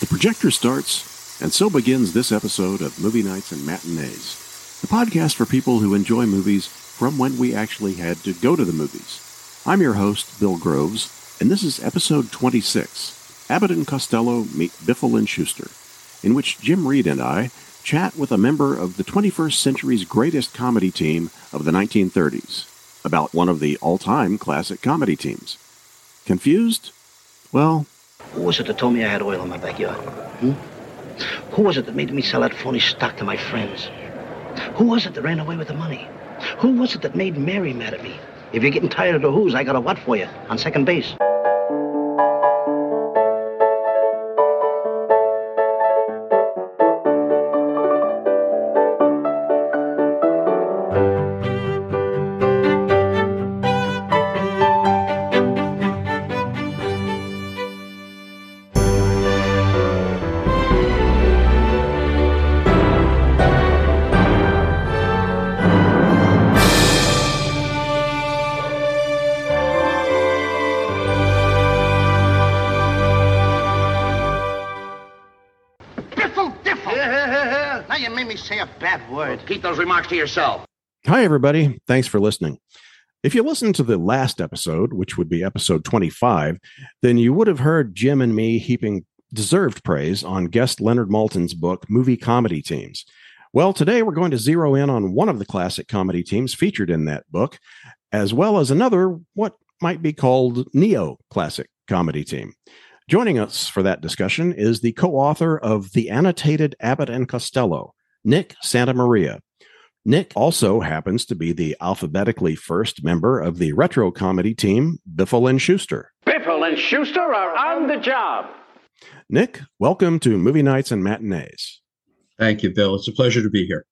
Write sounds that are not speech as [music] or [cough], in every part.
The projector starts, and so begins this episode of Movie Nights and Matinees, the podcast for people who enjoy movies from when we actually had to go to the movies. I'm your host, Bill Groves, and this is episode 26, Abbott and Costello meet Biffle and Shooster, in which Jim Reed and I chat with a member of the 21st century's greatest comedy team of the 1930s about one of the all-time classic comedy teams. Confused? Well, Who was it that told me I had oil in my backyard? Hmm? Who was it that made me sell that phony stock to my friends? Who was it that ran away with the money? Who was it that made Mary mad at me? If you're getting tired of the who's, I got a what for you on second base. Keep those remarks to yourself. Hi, everybody. Thanks for listening. If you listened to the last episode, which would be episode 25, then you would have heard Jim and me heaping deserved praise on guest Leonard Maltin's book, Movie Comedy Teams. Well, today we're going to zero in on one of the classic comedy teams featured in that book, as well as another, what might be called neo classic comedy team. Joining us for that discussion is the co author of The Annotated Abbott and Costello, Nick Santa Maria. Nick also happens to be the alphabetically first member of the retro comedy team, Biffle and Shooster. Biffle and Shooster are on the job. Nick, welcome to Movie Nights and Matinees. Thank you, Bill. It's a pleasure to be here.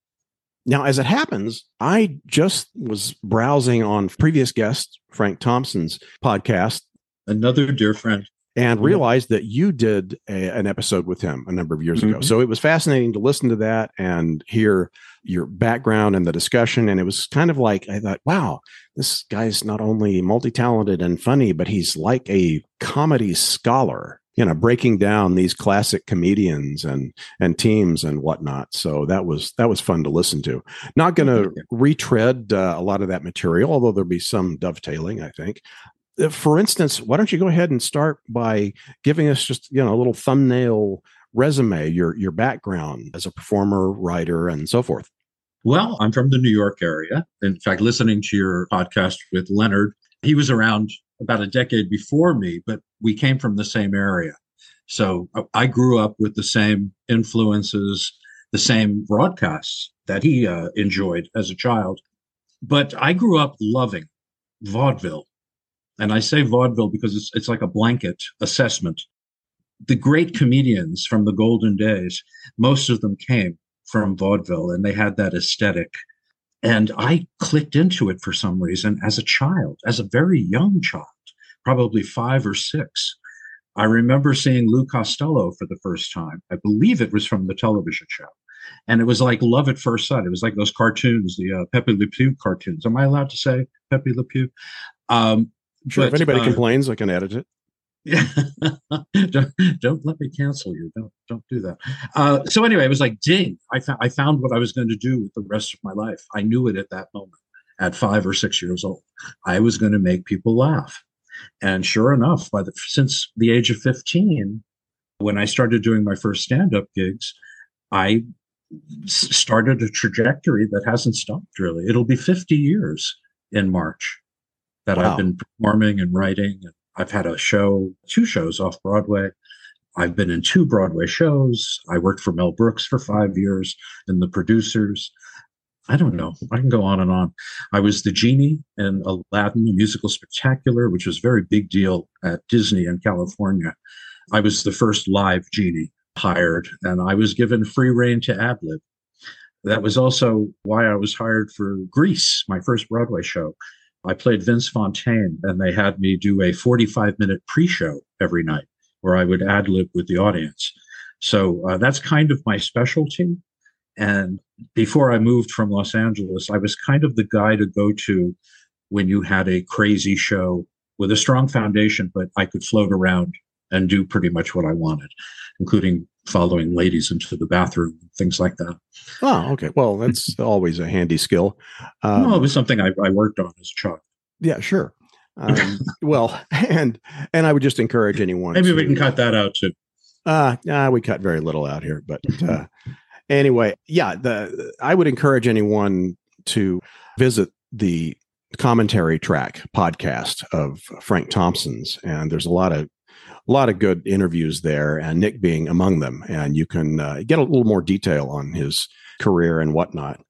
Now, as it happens, I just was browsing on previous guest Frank Thompson's podcast Another dear friend. And Yeah. realized that you did a, an episode with him a number of years ago. Mhm. So it was fascinating to listen to that and hear your background and the discussion. And it was kind of like, I thought, wow, this guy's not only multi talented and funny, but he's like a comedy scholar. You know, breaking down these classic comedians and and teams and whatnot. So that was that was fun to listen to. Not going to retread uh, a lot of that material, although there'll be some dovetailing, I think. Uh, For instance, why don't you go ahead and start by giving us just you know a little thumbnail resume, your your background as a performer, writer, and so forth. Well, I'm from the New York area. In fact, listening to your podcast with Leonard, he was around about a decade before me, but we came from the same area. So I- I grew up with the same influences, the same broadcasts that he uh, enjoyed as a child. But I grew up loving vaudeville. And I say vaudeville because it's, it's like a blanket assessment. The great comedians from the golden days, most of them came from vaudeville and they had that aesthetic. And I clicked into it for some reason as a child, as a very young child, probably five or six. I remember seeing Lou Costello for the first time. I believe it was from the television show. And it was like love at first sight. It was like those cartoons, the uh, Pepe Le Pew cartoons. Am I allowed to say Pepe Le Pew? Um, Sure, if anybody uh, complains, I can edit it. yeah. [laughs] don't, don't let me cancel you. Don't don't do that. Uh, so anyway, it was like ding. I found I found what I was going to do with the rest of my life. I knew it at that moment. At five or six years old, I was going to make people laugh. And sure enough, by the since the age of fifteen, when I started doing my first stand up gigs, I started a trajectory that hasn't stopped. Really, it'll be fifty years in March that Wow. I've been performing and writing. I've had a show, two shows off Broadway. I've been in two Broadway shows. I worked for Mel Brooks for five years and the producers. I don't know. I can go on and on. I was the genie in Aladdin, a musical spectacular, which was a very big deal at Disney in California. I was the first live genie hired, and I was given free reign to ad lib. That was also why I was hired for Grease, my first Broadway show. I played Vince Fontaine, and they had me do a 45 minute pre show every night where I would ad lib with the audience. So uh, that's kind of my specialty. And before I moved from Los Angeles, I was kind of the guy to go to when you had a crazy show with a strong foundation, but I could float around and do pretty much what I wanted, including following ladies into the bathroom, things like that. Oh, okay. Well, [laughs] that's always a handy skill. Um, well, it was something I, I worked on as a child. Yeah, sure. [laughs] Um, well, [laughs] and and I would just encourage anyone. Maybe to, we can cut that out too. Uh, nah, we cut very little out here, but uh, anyway, yeah, the I would encourage anyone to visit the commentary track podcast of Frank Thompson's, and there's a lot of a lot of good interviews there, and Nick being among them, and you can uh, get a little more detail on his career and whatnot.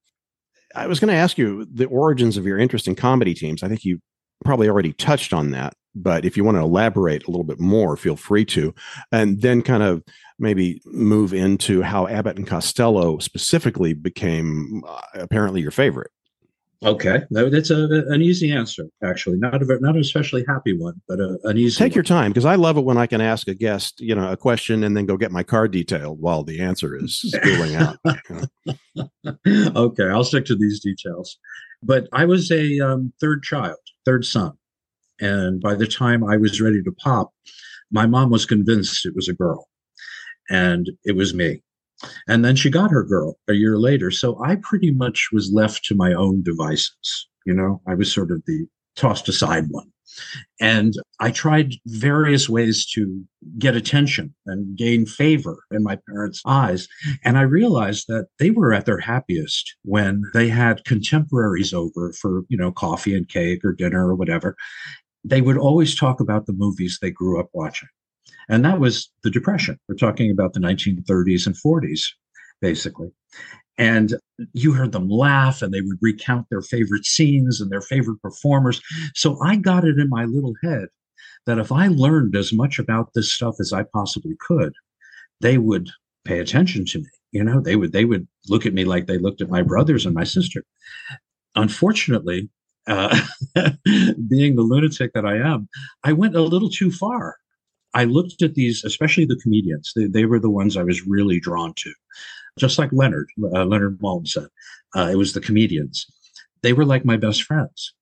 I was going to ask you the origins of your interest in comedy teams. I think you probably already touched on that, but if you want to elaborate a little bit more, feel free to, and then kind of maybe move into how Abbott and Costello specifically became uh, apparently your favorite. Okay, that's a, an easy answer. Actually, not a not an especially happy one, but a, an easy. Take one. your time because I love it when I can ask a guest, you know, a question and then go get my car detailed while the answer is spooling out. [laughs] okay, I'll stick to these details. But I was a um, third child, third son, and by the time I was ready to pop, my mom was convinced it was a girl, and it was me. And then she got her girl a year later. So I pretty much was left to my own devices. You know, I was sort of the tossed aside one. And I tried various ways to get attention and gain favor in my parents' eyes. And I realized that they were at their happiest when they had contemporaries over for, you know, coffee and cake or dinner or whatever. They would always talk about the movies they grew up watching. And that was the Depression. We're talking about the 1930s and 40s, basically. And you heard them laugh and they would recount their favorite scenes and their favorite performers. So I got it in my little head that if I learned as much about this stuff as I possibly could, they would pay attention to me. You know, they would they would look at me like they looked at my brothers and my sister. Unfortunately, uh, [laughs] being the lunatic that I am, I went a little too far. I looked at these, especially the comedians. They, they were the ones I was really drawn to. Just like Leonard, uh, Leonard Maltin said, uh, it was the comedians. They were like my best friends.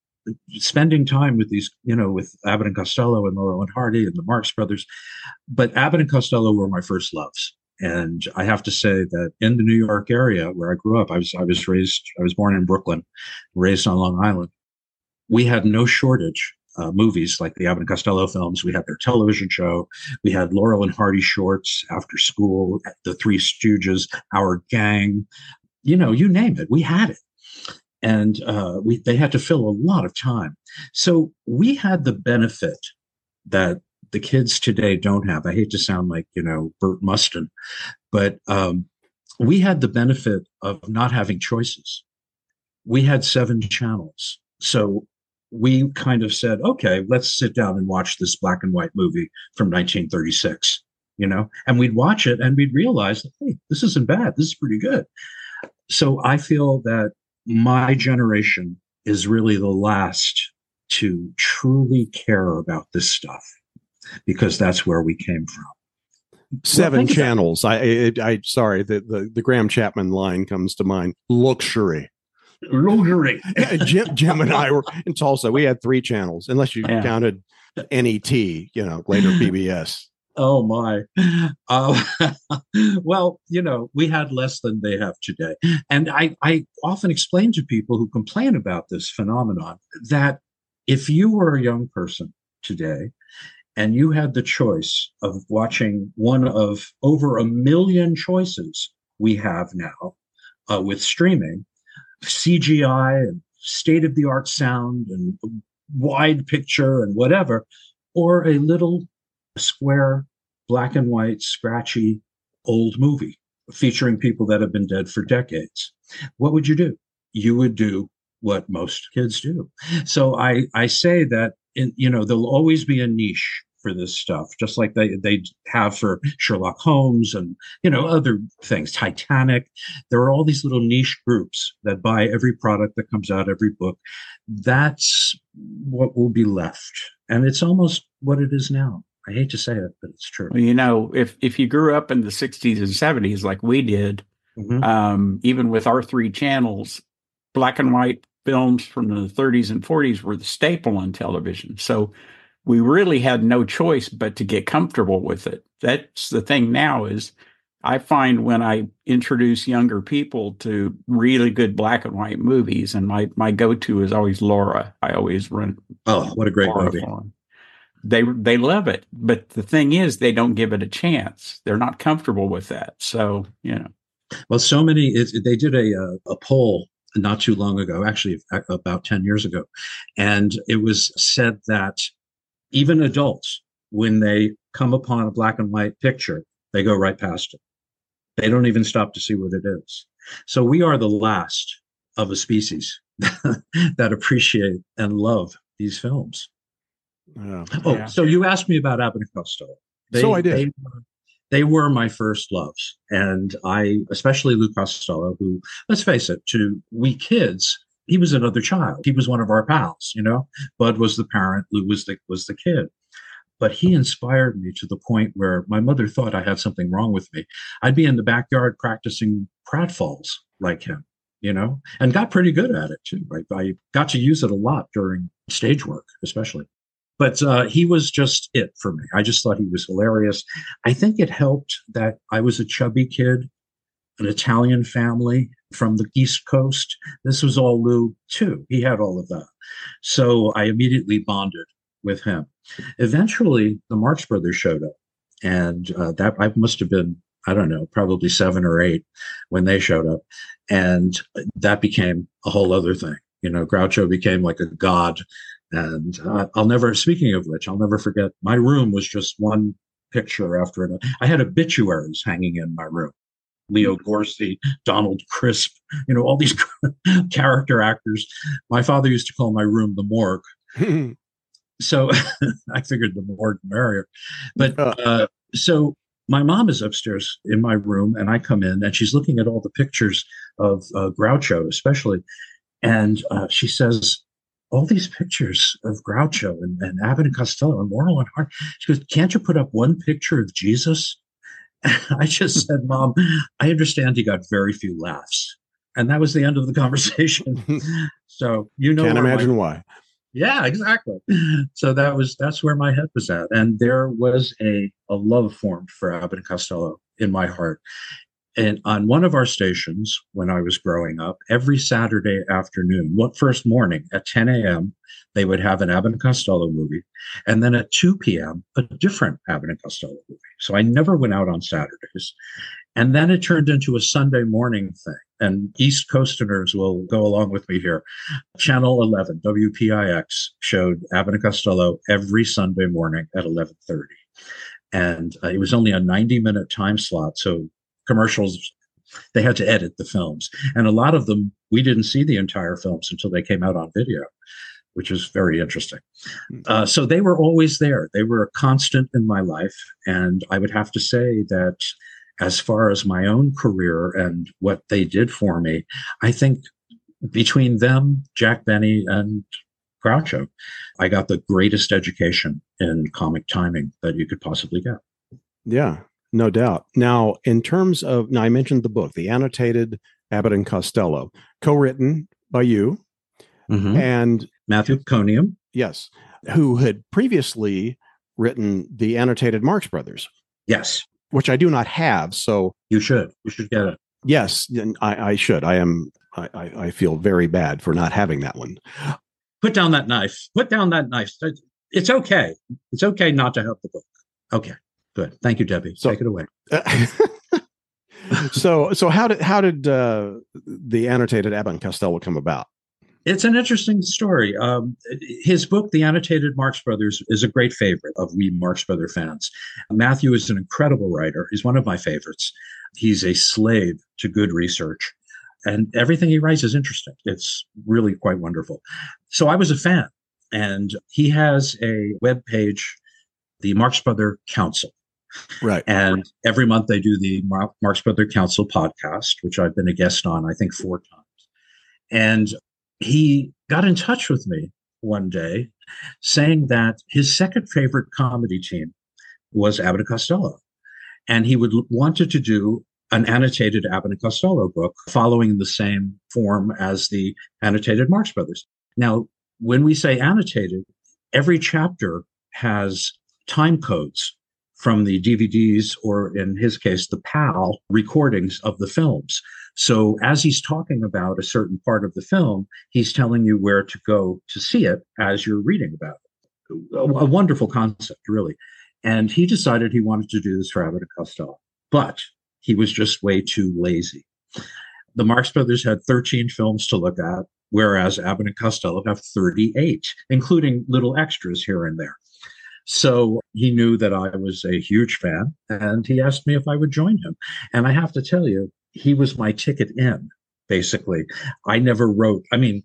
Spending time with these, you know, with Abbott and Costello and Laurel and Hardy and the Marx Brothers. But Abbott and Costello were my first loves. And I have to say that in the New York area where I grew up, I was I was raised, I was born in Brooklyn, raised on Long Island. We had no shortage uh, movies like the Abbott and Costello films. We had their television show. We had Laurel and Hardy shorts after school, The Three Stooges, Our Gang. You know, you name it, we had it. And uh, we they had to fill a lot of time. So we had the benefit that the kids today don't have. I hate to sound like, you know, Burt Mustin, but um, we had the benefit of not having choices. We had seven channels. So we kind of said, okay, let's sit down and watch this black and white movie from 1936, you know, and we'd watch it and we'd realize, hey, this isn't bad. This is pretty good. So I feel that my generation is really the last to truly care about this stuff because that's where we came from. Seven well, channels. I, I, I, sorry, the, the, the Graham Chapman line comes to mind. Luxury luxury. [laughs] Jim, Jim and I were in Tulsa. We had three channels, unless you yeah. counted NET, you know, later [laughs] PBS. Oh my. Uh, [laughs] well, you know, we had less than they have today. And I, I often explain to people who complain about this phenomenon that if you were a young person today and you had the choice of watching one of over a million choices we have now uh, with streaming, CGI and state of the art sound and wide picture and whatever, or a little square, black and white, scratchy old movie featuring people that have been dead for decades. What would you do? You would do what most kids do. So I, I say that in, you know, there'll always be a niche for this stuff, just like they they have for Sherlock Holmes and you know other things. Titanic. There are all these little niche groups that buy every product that comes out, every book. That's what will be left, and it's almost what it is now. I hate to say it, but it's true. Well, you know, if if you grew up in the '60s and '70s like we did, mm-hmm. um, even with our three channels, black and white films from the 30s and 40s were the staple on television. So we really had no choice but to get comfortable with it. That's the thing now is I find when I introduce younger people to really good black and white movies, and my my go to is always Laura. I always run. Oh, what a great Laura movie! They they love it, but the thing is, they don't give it a chance. They're not comfortable with that. So you know. Well, so many. They did a uh, a poll not too long ago, actually about ten years ago, and it was said that even adults, when they come upon a black and white picture, they go right past it they don't even stop to see what it is. So we are the last of a species [laughs] that appreciate and love these films. Yeah. Oh, yeah. so you asked me about Abbott and Costello. They, so I did. They were, they were my first loves, and I, especially Lou Costello, who, let's face it, to we kids, he was another child. He was one of our pals, you know. Bud was the parent, Lou was the was the kid but he inspired me to the point where my mother thought I had something wrong with me. I'd be in the backyard practicing pratfalls like him, you know, and got pretty good at it too. Right, I got to use it a lot during stage work, especially. But uh, he was just it for me. I just thought he was hilarious. I think it helped that I was a chubby kid, an Italian family from the East Coast. This was all Lou too. He had all of that. So I immediately bonded with him. Eventually, the Marx Brothers showed up, and uh, that I must have been I don't know, probably seven or eight when they showed up, and that became a whole other thing. You know, Groucho became like a god, and uh, I'll never. Speaking of which, I'll never forget. My room was just one picture after another. I had obituaries hanging in my room. Leo Gorcey, Donald Crisp, you know, all these [laughs] character actors. My father used to call my room the morgue [laughs] so [laughs] I figured the morgue merrier. But uh, so my mom is upstairs in my room, and I come in, and she's looking at all the pictures of uh, Groucho, especially, and uh, she says, "All these pictures of Groucho and, and Abbott and Costello and Laurel and Hart." She goes, "Can't you put up one picture of Jesus?" [laughs] I just said, "Mom, I understand he got very few laughs." And that was the end of the conversation. [laughs] so you know, can't imagine my, why. Yeah, exactly. So that was that's where my head was at, and there was a a love formed for Abbott and Costello in my heart. And on one of our stations when I was growing up, every Saturday afternoon, what first morning at 10 a.m., they would have an Abbott and Costello movie, and then at 2 p.m. a different Abbott and Costello movie. So I never went out on Saturdays, and then it turned into a Sunday morning thing and East Coasterners will go along with me here. Channel 11, WPIX, showed Abbott and Costello every Sunday morning at 11:30, and uh, it was only a 90-minute time slot, so commercials they had to edit the films, and a lot of them we didn't see the entire films until they came out on video. Which is very interesting. Hmm. Uh, so they were always there. They were a constant in my life. And I would have to say that as far as my own career and what they did for me, I think between them, Jack Benny, and Groucho, I got the greatest education in comic timing that you could possibly get. Yeah, no doubt. Now, in terms of, now I mentioned the book, the annotated Abbott and Costello, co written by you mm-hmm. and Matthew Coniam. Yes, who had previously written the annotated Marx Brothers. Yes which I do not have. So you should. You should get it. Yes, I, I should. I am. I, I feel very bad for not having that one. Put down that knife. Put down that knife. It's okay. It's okay not to have the book. Okay, good. Thank you, Debi. So, Take it away. [laughs] so, so how did how did uh, the annotated Abbott Costello come about? It's an interesting story. Um, his book, The Annotated Marx Brothers, is a great favorite of we Marx Brother fans. Matthew is an incredible writer. He's one of my favorites. He's a slave to good research, and everything he writes is interesting. It's really quite wonderful. So I was a fan, and he has a web page, the Marx Brother Council. Right. And every month they do the Marx Brother Council podcast, which I've been a guest on, I think, four times. And he got in touch with me one day saying that his second favorite comedy team was Abbott and Costello. And he would wanted to do an annotated Abbott and Costello book following the same form as the annotated Marx Brothers. Now, when we say annotated, every chapter has time codes from the DVDs, or in his case, the PAL recordings of the films. So as he's talking about a certain part of the film, he's telling you where to go to see it as you're reading about it. Oh, a, a wonderful concept, really. And he decided he wanted to do this for Abbott and Costello, but he was just way too lazy. The Marx Brothers had 13 films to look at, whereas Abbott and Costello have 38, including little extras here and there. So he knew that I was a huge fan and he asked me if I would join him. And I have to tell you, he was my ticket in, basically. I never wrote, I mean,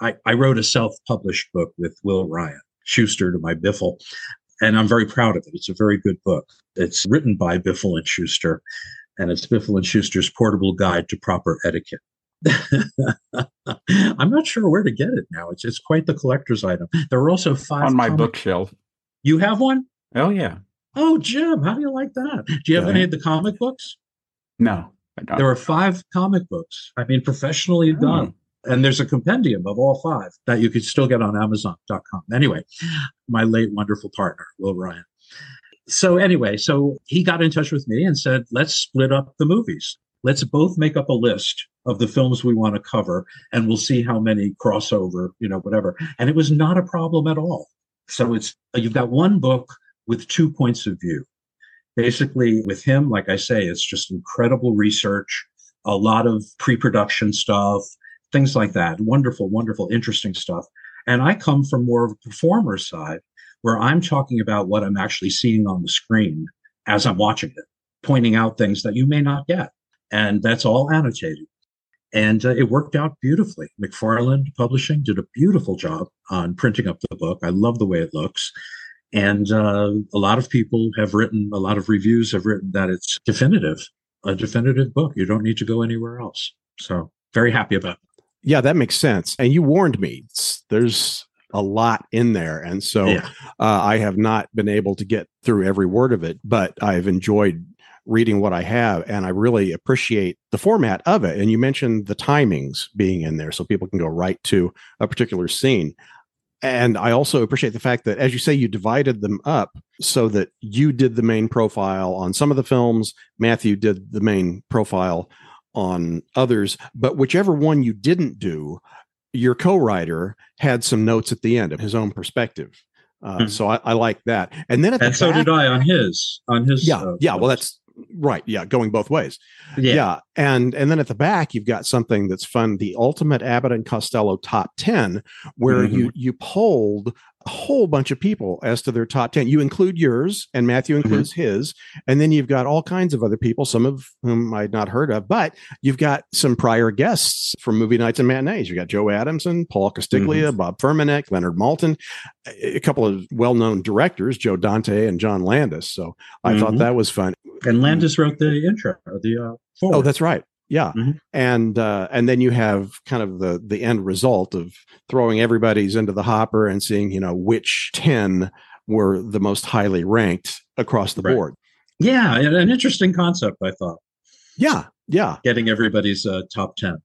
I, I wrote a self published book with Will Ryan, Shooster to my Biffle, and I'm very proud of it. It's a very good book. It's written by Biffle and Shooster, and it's Biffle and Shooster's Portable Guide to Proper Etiquette. [laughs] I'm not sure where to get it now. It's it's quite the collector's item. There are also five on my comic- bookshelf. You have one? Oh yeah. Oh, Jim, how do you like that? Do you have Yeah. any of the comic books? No, I don't. There are five comic books. I mean, professionally hmm. done. And there's a compendium of all five that you could still get on Amazon.com. Anyway, my late wonderful partner, Will Ryan. So, anyway, so he got in touch with me and said, let's split up the movies. Let's both make up a list of the films we want to cover and we'll see how many crossover, you know, whatever. And it was not a problem at all. So it's, you've got one book with two points of view. Basically, with him, like I say, it's just incredible research, a lot of pre production stuff, things like that. Wonderful, wonderful, interesting stuff. And I come from more of a performer side where I'm talking about what I'm actually seeing on the screen as I'm watching it, pointing out things that you may not get. And that's all annotated. And uh, it worked out beautifully. McFarland Publishing did a beautiful job on printing up the book. I love the way it looks. And uh, a lot of people have written, a lot of reviews have written that it's definitive, a definitive book. You don't need to go anywhere else. So very happy about it. Yeah, that makes sense. And you warned me. It's- there's a lot in there, and so Yeah. uh, I have not been able to get through every word of it, but I've enjoyed reading what I have, and I really appreciate the format of it. And you mentioned the timings being in there, so people can go right to a particular scene. And I also appreciate the fact that, as you say, you divided them up so that you did the main profile on some of the films, Matthew did the main profile on others, but whichever one you didn't do, your co-writer had some notes at the end of his own perspective. Uh, Mhm. So I, I like that. And then at And the so back- did I on his, on his. yeah, uh, yeah. Well, that's right. Yeah, going both ways. yeah. Yeah. and and then at the back you've got something that's fun: the ultimate Abbott and Costello top ten, where Mm-hmm. you you polled a whole bunch of people as to their top ten. You include yours, and Matthew Mm-hmm. includes his, and then you've got all kinds of other people, some of whom I'd not heard of, but you've got some prior guests from movie nights and matinees. You've got Joe Adamson, Paul Castiglia, Mm-hmm. Bob Furmanek, Leonard Maltin, a couple of well-known directors, Joe Dante and John Landis. So I thought Mhm. that was fun. And Landis wrote the intro, the uh, forward. Oh, that's right. Yeah. Mhm. And uh, and then you have kind of the the end result of throwing everybody's into the hopper and seeing, you know, which 10 were the most highly ranked across the Right. board. yeah, an interesting concept. I thought Yeah. Yeah. getting everybody's uh, top ten,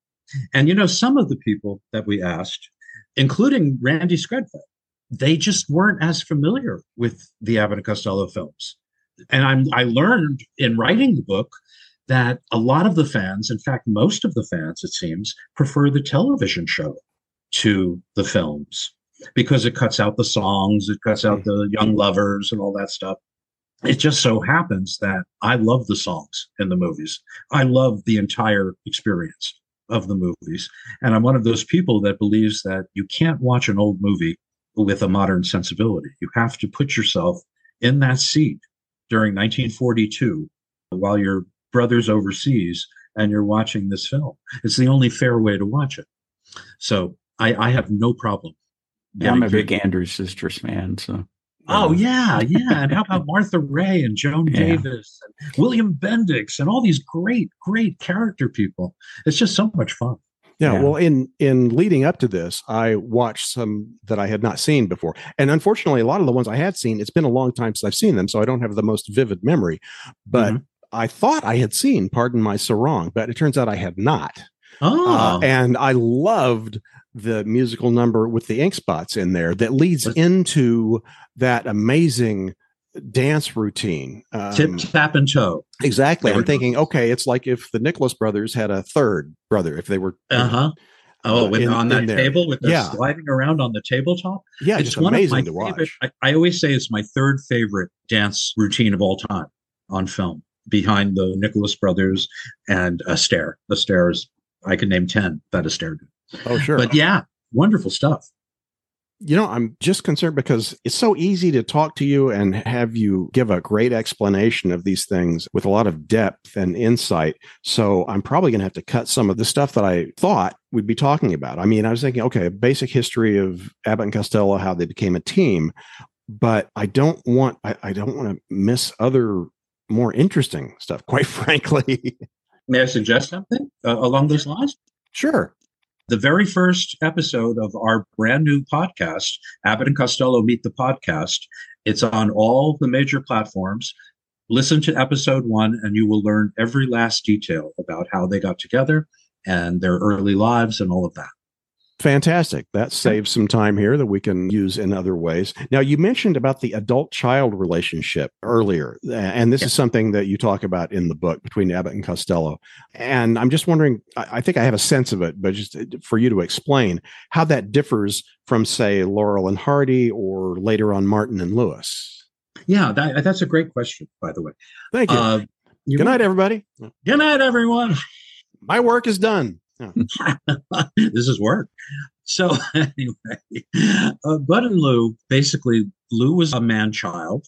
and you know some of the people that we asked, including Randy Skretvedt, they just weren't as familiar with the Abbott and Costello films. And I'm I learned in writing the book that a lot of the fans, in fact, most of the fans, it seems, prefer the television show to the films because it cuts out the songs, it cuts out the mm-hmm. young lovers and all that stuff. It just so happens that I love the songs in the movies. I love the entire experience of the movies. And I'm one of those people that believes that you can't watch an old movie with a modern sensibility. You have to put yourself in that seat during 1942 while your brother's overseas and you're watching this film. It's the only fair way to watch it. So I, I have no problem. Yeah, I'm a getting big Andrew Sisters fan. So Oh yeah, yeah. And how about Martha Raye and Joan [laughs] Yeah. Davis and William Bendix and all these great, great character people? It's just so much fun. Yeah, Yeah. well, in in leading up to this, I watched some that I had not seen before, and unfortunately, a lot of the ones I had seen, it's been a long time since I've seen them, so I don't have the most vivid memory. But Mhm. I thought I had seen, pardon my sarong, but it turns out I had not. Oh, Uh, and I loved the musical number with the ink spots in there that leads into that amazing dance routine. Um, Tip, tap, and toe. exactly. I'm thinking, okay, it's like if the Nicholas brothers had a third brother, if they were, Uh huh. Oh, Uh, with, in- on that table with the Yeah. sliding around on the tabletop. yeah, it's just one of amazing my to watch. favorite. I, I always say it's my third favorite dance routine of all time on film, behind the Nicholas brothers and Astaire. Astaire is I can name ten that Astaire did. Oh, sure. But yeah, wonderful stuff. you know, I'm just concerned because it's so easy to talk to you and have you give a great explanation of these things with a lot of depth and insight. So I'm probably going to have to cut some of the stuff that I thought we'd be talking about. I mean, I was thinking, okay, a basic history of Abbott and Costello, how they became a team, but I don't want, I, I don't want to miss other more interesting stuff, [laughs] quite frankly. May I suggest something uh, along those lines? sure. the very first episode of our brand new podcast, Abbott and Costello Meet the Podcast. It's on all the major platforms. Listen to episode one, and you will learn every last detail about how they got together and their early lives and all of that. Fantastic. That saves some time here that we can use in other ways. Now, you mentioned about the adult child relationship earlier, and this Yeah. is something that you talk about in the book between Abbott and Costello. And I'm just wondering, I think I have a sense of it, but just for you to explain how that differs from, say, Laurel and Hardy or later on Martin and Lewis. Yeah, that, that's a great question, by the way. Thank you. Uh, Good night, everybody. Good night, everyone. My work is done. [laughs] This is work. So [laughs] anyway, uh, Bud and Lou basically Lou was a man child,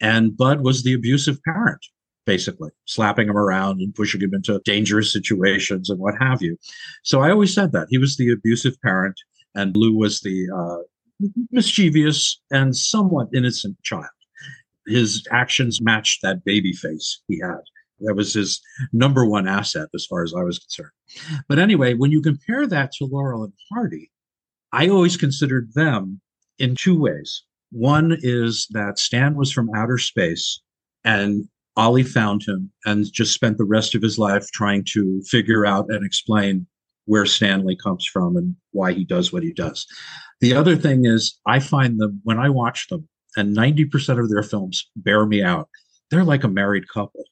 and Bud was the abusive parent, basically slapping him around and pushing him into dangerous situations and what have you. So I always said that he was the abusive parent, and Lou was the uh, mischievous and somewhat innocent child. His actions matched that baby face he had. That was his number one asset, as far as I was concerned. But anyway, when you compare that to Laurel and Hardy, I always considered them in two ways. One is that Stan was from outer space and Ollie found him and just spent the rest of his life trying to figure out and explain where Stanley comes from and why he does what he does. The other thing is, I find them when I watch them, and 90% of their films bear me out, they're like a married couple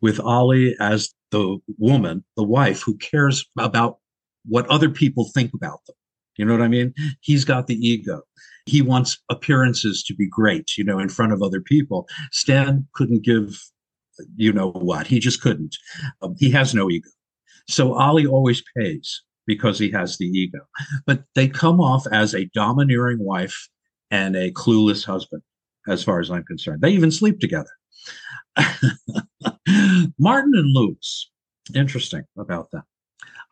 with Ollie as the woman, the wife who cares about what other people think about them. You know what I mean? He's got the ego. He wants appearances to be great, you know, in front of other people. Stan couldn't give, you know what, he just couldn't. Um, he has no ego. So Ollie always pays because he has the ego. But they come off as a domineering wife and a clueless husband, as far as I'm concerned. They even sleep together. [laughs] Martin and Lewis, interesting about that.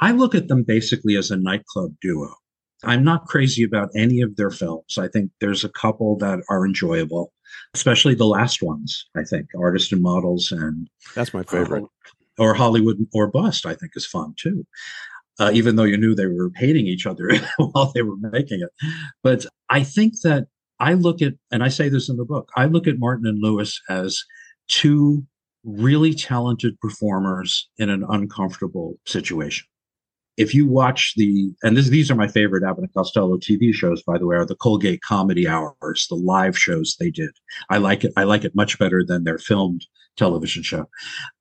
I look at them basically as a nightclub duo. I'm not crazy about any of their films. I think there's a couple that are enjoyable, especially the last ones, I think, Artist and Models and That's my favorite. or Hollywood or Bust, I think is fun too. Uh, even though you knew they were hating each other [laughs] while they were making it. But I think that I look at, and I say this in the book, I look at Martin and Lewis as two really talented performers in an uncomfortable situation. If you watch the, and this, these are my favorite Abbott and Costello TV shows, by the way, are the Colgate Comedy Hours, the live shows they did. I like it. I like it much better than their filmed television show.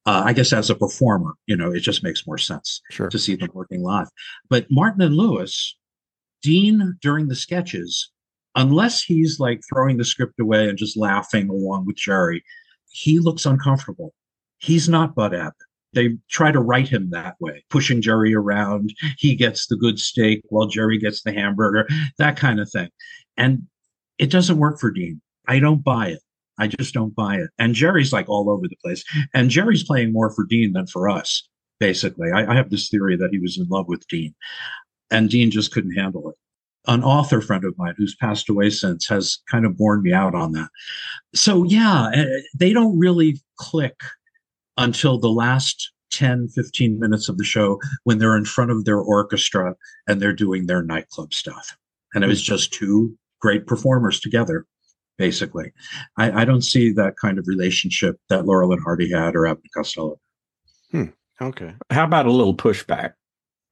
Uh, I guess as a performer, you know, it just makes more sense Sure. to see them working live. But Martin and Lewis, Dean during the sketches, unless he's like throwing the script away and just laughing along with Jerry, he looks uncomfortable. He's not Bud Abbott. They try to write him that way, pushing Jerry around. He gets the good steak while Jerry gets the hamburger, that kind of thing. And it doesn't work for Dean. I don't buy it. I just don't buy it. And Jerry's like all over the place. And Jerry's playing more for Dean than for us, basically. I, I have this theory that he was in love with Dean, and Dean just couldn't handle it. An author friend of mine who's passed away since has kind of borne me out on that. So, yeah, eh, they don't really click until the last 10, 15 minutes of the show when they're in front of their orchestra and they're doing their nightclub stuff. And it was just two great performers together, basically. I, I don't see that kind of relationship that Laurel and Hardy had or Abbott and Costello. Okay. How about a little pushback?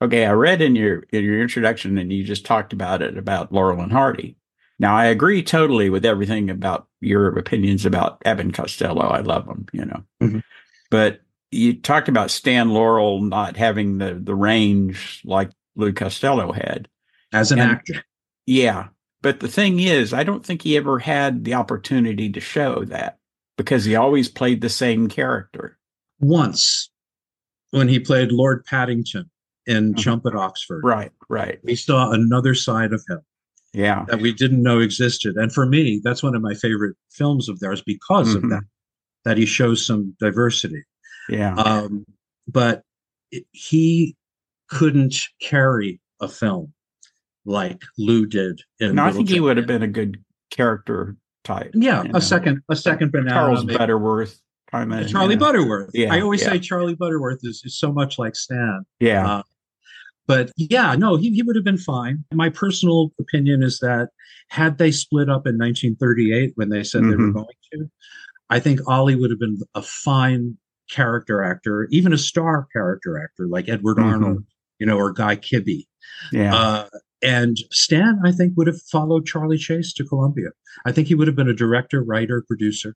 Okay, I read in your in your introduction, and you just talked about it about Laurel and Hardy. Now, I agree totally with everything about your opinions about Abbott Costello. I love him, you know. Mhm. But you talked about Stan Laurel not having the the range like Lou Costello had. as an And- actor. Yeah. But the thing is, I don't think he ever had the opportunity to show that because he always played the same character. Once, when he played Lord Paddington in Mhm. Chump at Oxford, Right, right. we saw another side of him Yeah. that we didn't know existed. And for me, that's one of my favorite films of theirs because Mhm. of that, that he shows some diversity. Yeah. Um, but it- he couldn't carry a film like Lou did in no, I think he would have been a good character type. Yeah, you know. a second, a second banana. Charles maybe. Butterworth kind of Charlie Butterworth. Yeah, I always yeah. say Charlie Butterworth is, is so much like Stan. Yeah. Uh, But yeah, no, he, he would have been fine. My personal opinion is that had they split up in 1938 when they said they were Mhm. going to, I think Ollie would have been a fine character actor, even a star character actor like Edward Mhm. Arnold, you know, or Guy Kibbee. yeah. Uh, and Stan, I think, would have followed Charlie Chase to Columbia. I think he would have been a director, writer, producer.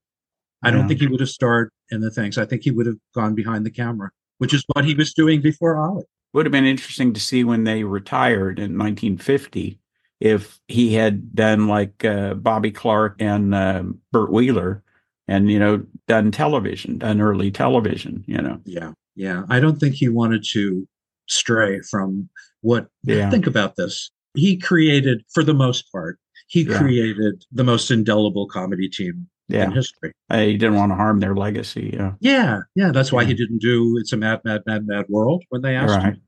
I don't think he would have starred in the things. I think he would have gone behind the camera, which is what he was doing before Ollie. Would have been interesting to see when they retired in 1950 if he had done like uh, Bobby Clark and uh, Bert Wheeler and, you know, done television, done early television, you know. Yeah, yeah. I don't think he wanted to stray from what. Yeah. Think about this. He created, for the most part, he Yeah. created the most indelible comedy team in history. Uh, He didn't want to harm their legacy. Yeah. Yeah, yeah. That's why Yeah. he didn't do "It's a Mad, Mad, Mad, Mad World" when they asked Right. him.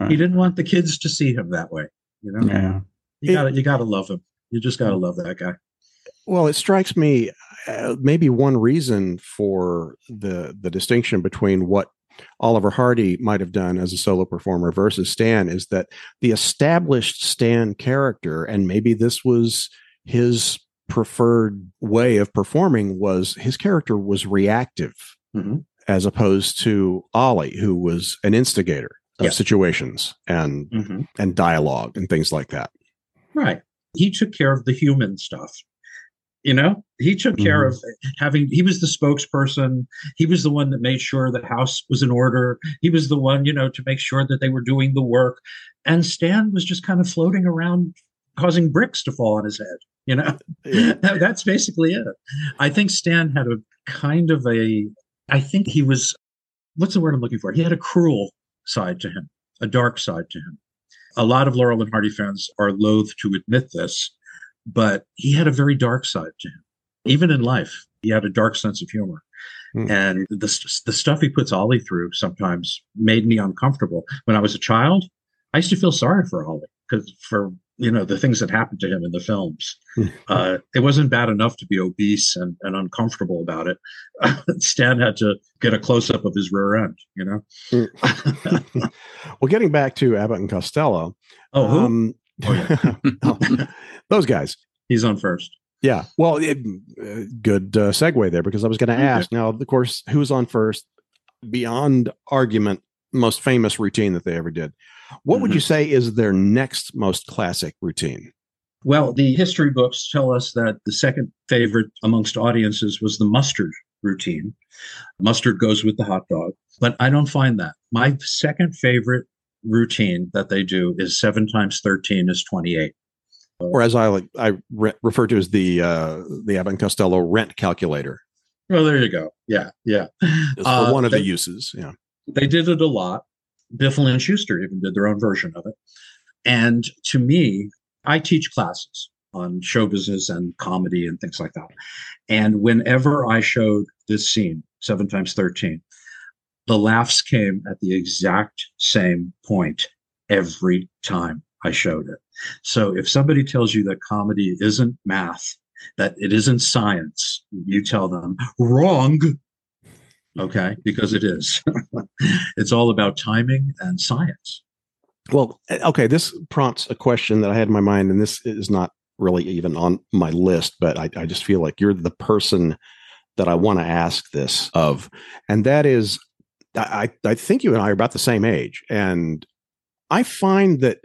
right. He didn't want the kids to see him that way. You know, Yeah. you got to you got to love him. You just got to love that guy. Well, it strikes me uh, maybe one reason for the the distinction between what Oliver Hardy might have done as a solo performer versus Stan is that the established Stan character, and maybe this was his preferred way of performing, was his character was reactive Mhm. as opposed to Ollie, who was an instigator of Yeah. situations and and dialogue and things like that. Right. He took care of the human stuff. You know, he took care mm-hmm. of having, he was the spokesperson. He was the one that made sure the house was in order. He was the one, you know, to make sure that they were doing the work. And Stan was just kind of floating around causing bricks to fall on his head. You know, [laughs] That- that's basically it. I think Stan had a kind of a, I think he was, what's the word I'm looking for? He had a cruel side to him, a dark side to him. A lot of Laurel and Hardy fans are loath to admit this, but he had a very dark side to him. Even in life, he had a dark sense of humor. Hmm. And the, the stuff he puts Ollie through sometimes made me uncomfortable. When I was a child, I used to feel sorry for Ollie because for you know the things that happened to him in the films. Hmm. [laughs] Uh, it wasn't bad enough to be obese and, and uncomfortable about it. [laughs] Stan had to get a close up of his rear end. You know. [laughs] well, getting back to Abbott and Costello, Oh, who? um, Oh, those guys. He's on first. Yeah. Well, it, uh, good uh, segue there because I was going to Okay. ask. Now, of course, who's on first? Beyond argument, most famous routine that they ever did. What would Mhm. you say is their next most classic routine? Well, the history books tell us that the second favorite amongst audiences was the mustard routine. Mustard goes with the hot dog, but I don't find that. My second favorite routine that they do is seven times 13 is 28. Or as I like, I re- refer to as the uh, the Abbott and Costello rent calculator. Well, there you go. Yeah, yeah. Uh, one of they- the uses. Yeah. they did it a lot. Biffle and Shooster even did their own version of it. And to me, I teach classes on show business and comedy and things like that. And whenever I showed this scene, seven times 13, the laughs came at the exact same point every time I showed it. So if somebody tells you that comedy isn't math, that it isn't science, you tell them wrong. Okay, because it is. [laughs] it's all about timing and science. Well, okay. This prompts a question that I had in my mind, and this is not really even on my list, but I, I just feel like you're the person that I want to ask this of, and that is, I I think you and I are about the same age, and I find that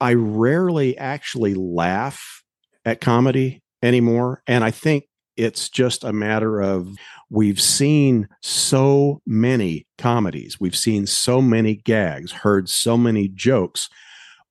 I rarely actually laugh at comedy anymore. And I think it's just a matter of we've seen so many comedies, we've seen so many gags, heard so many jokes.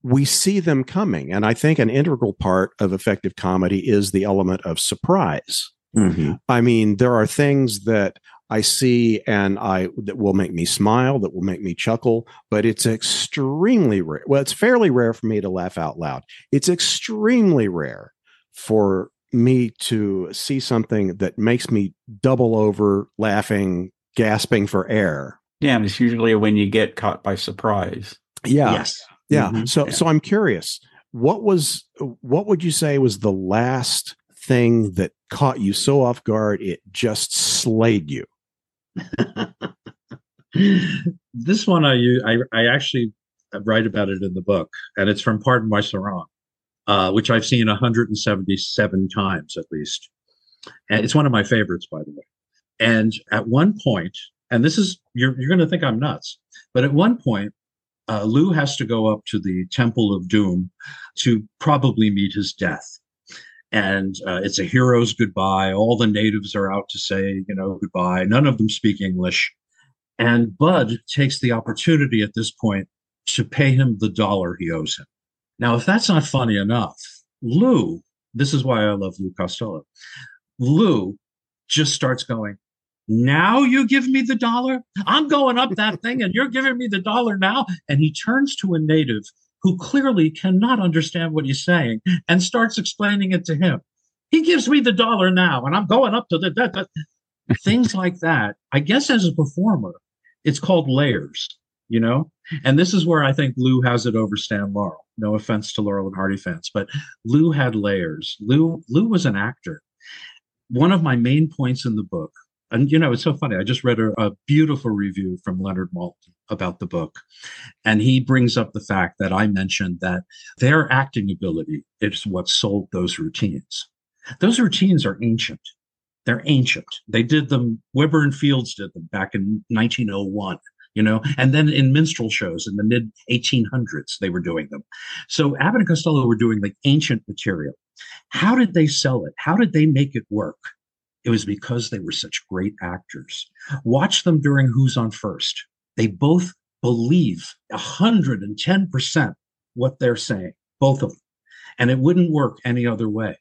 We see them coming. And I think an integral part of effective comedy is the element of surprise. Mm-hmm. I mean, there are things that I see and I that will make me smile, that will make me chuckle, but it's extremely rare. Well, it's fairly rare for me to laugh out loud. It's extremely rare for me to see something that makes me double over laughing, gasping for air. Yeah, and it's usually when you get caught by surprise. Yeah. Yes. Yeah. Mhm. So Yeah. so I'm curious. What was what would you say was the last thing that caught you so off guard it just slayed you? [laughs] this one I, I I actually write about it in the book, and it's from Pardon My Sarong, uh, which I've seen 177 times at least, and it's one of my favorites, by the way. And at one point, and this is you're you're going to think I'm nuts, but at one point, uh, Lou has to go up to the Temple of Doom to probably meet his death. And uh, it's a hero's goodbye. All the natives are out to say, you know, goodbye. None of them speak English. And Bud takes the opportunity at this point to pay him the dollar he owes him. Now, if that's not funny enough, Lou, this is why I love Lou Costello. Lou just starts going, Now you give me the dollar? I'm going up that thing and you're giving me the dollar now. And he turns to a native who clearly cannot understand what he's saying and starts explaining it to him. He gives me the dollar now and I'm going up to the. That, that. [laughs] Things like that. I guess as a performer, it's called layers, you know? And this is where I think Lou has it over Stan Laurel. No offense to Laurel and Hardy fans, but Lou had layers. Lou Lou was an actor. One of my main points in the book, and you know, it's so funny. I just read a, a beautiful review from Leonard Maltin about the book, and he brings up the fact that I mentioned that their acting ability is what sold those routines. Those routines are ancient. They're ancient. They did them. Weber and Fields did them back in 1901 you know, and then in minstrel shows in the mid 1800s, they were doing them. So Abbott and Costello were doing like ancient material. How did they sell it? How did they make it work? It was because they were such great actors. Watch them during Who's on First. They both believe 110% what they're saying, both of them. And it wouldn't work any other way.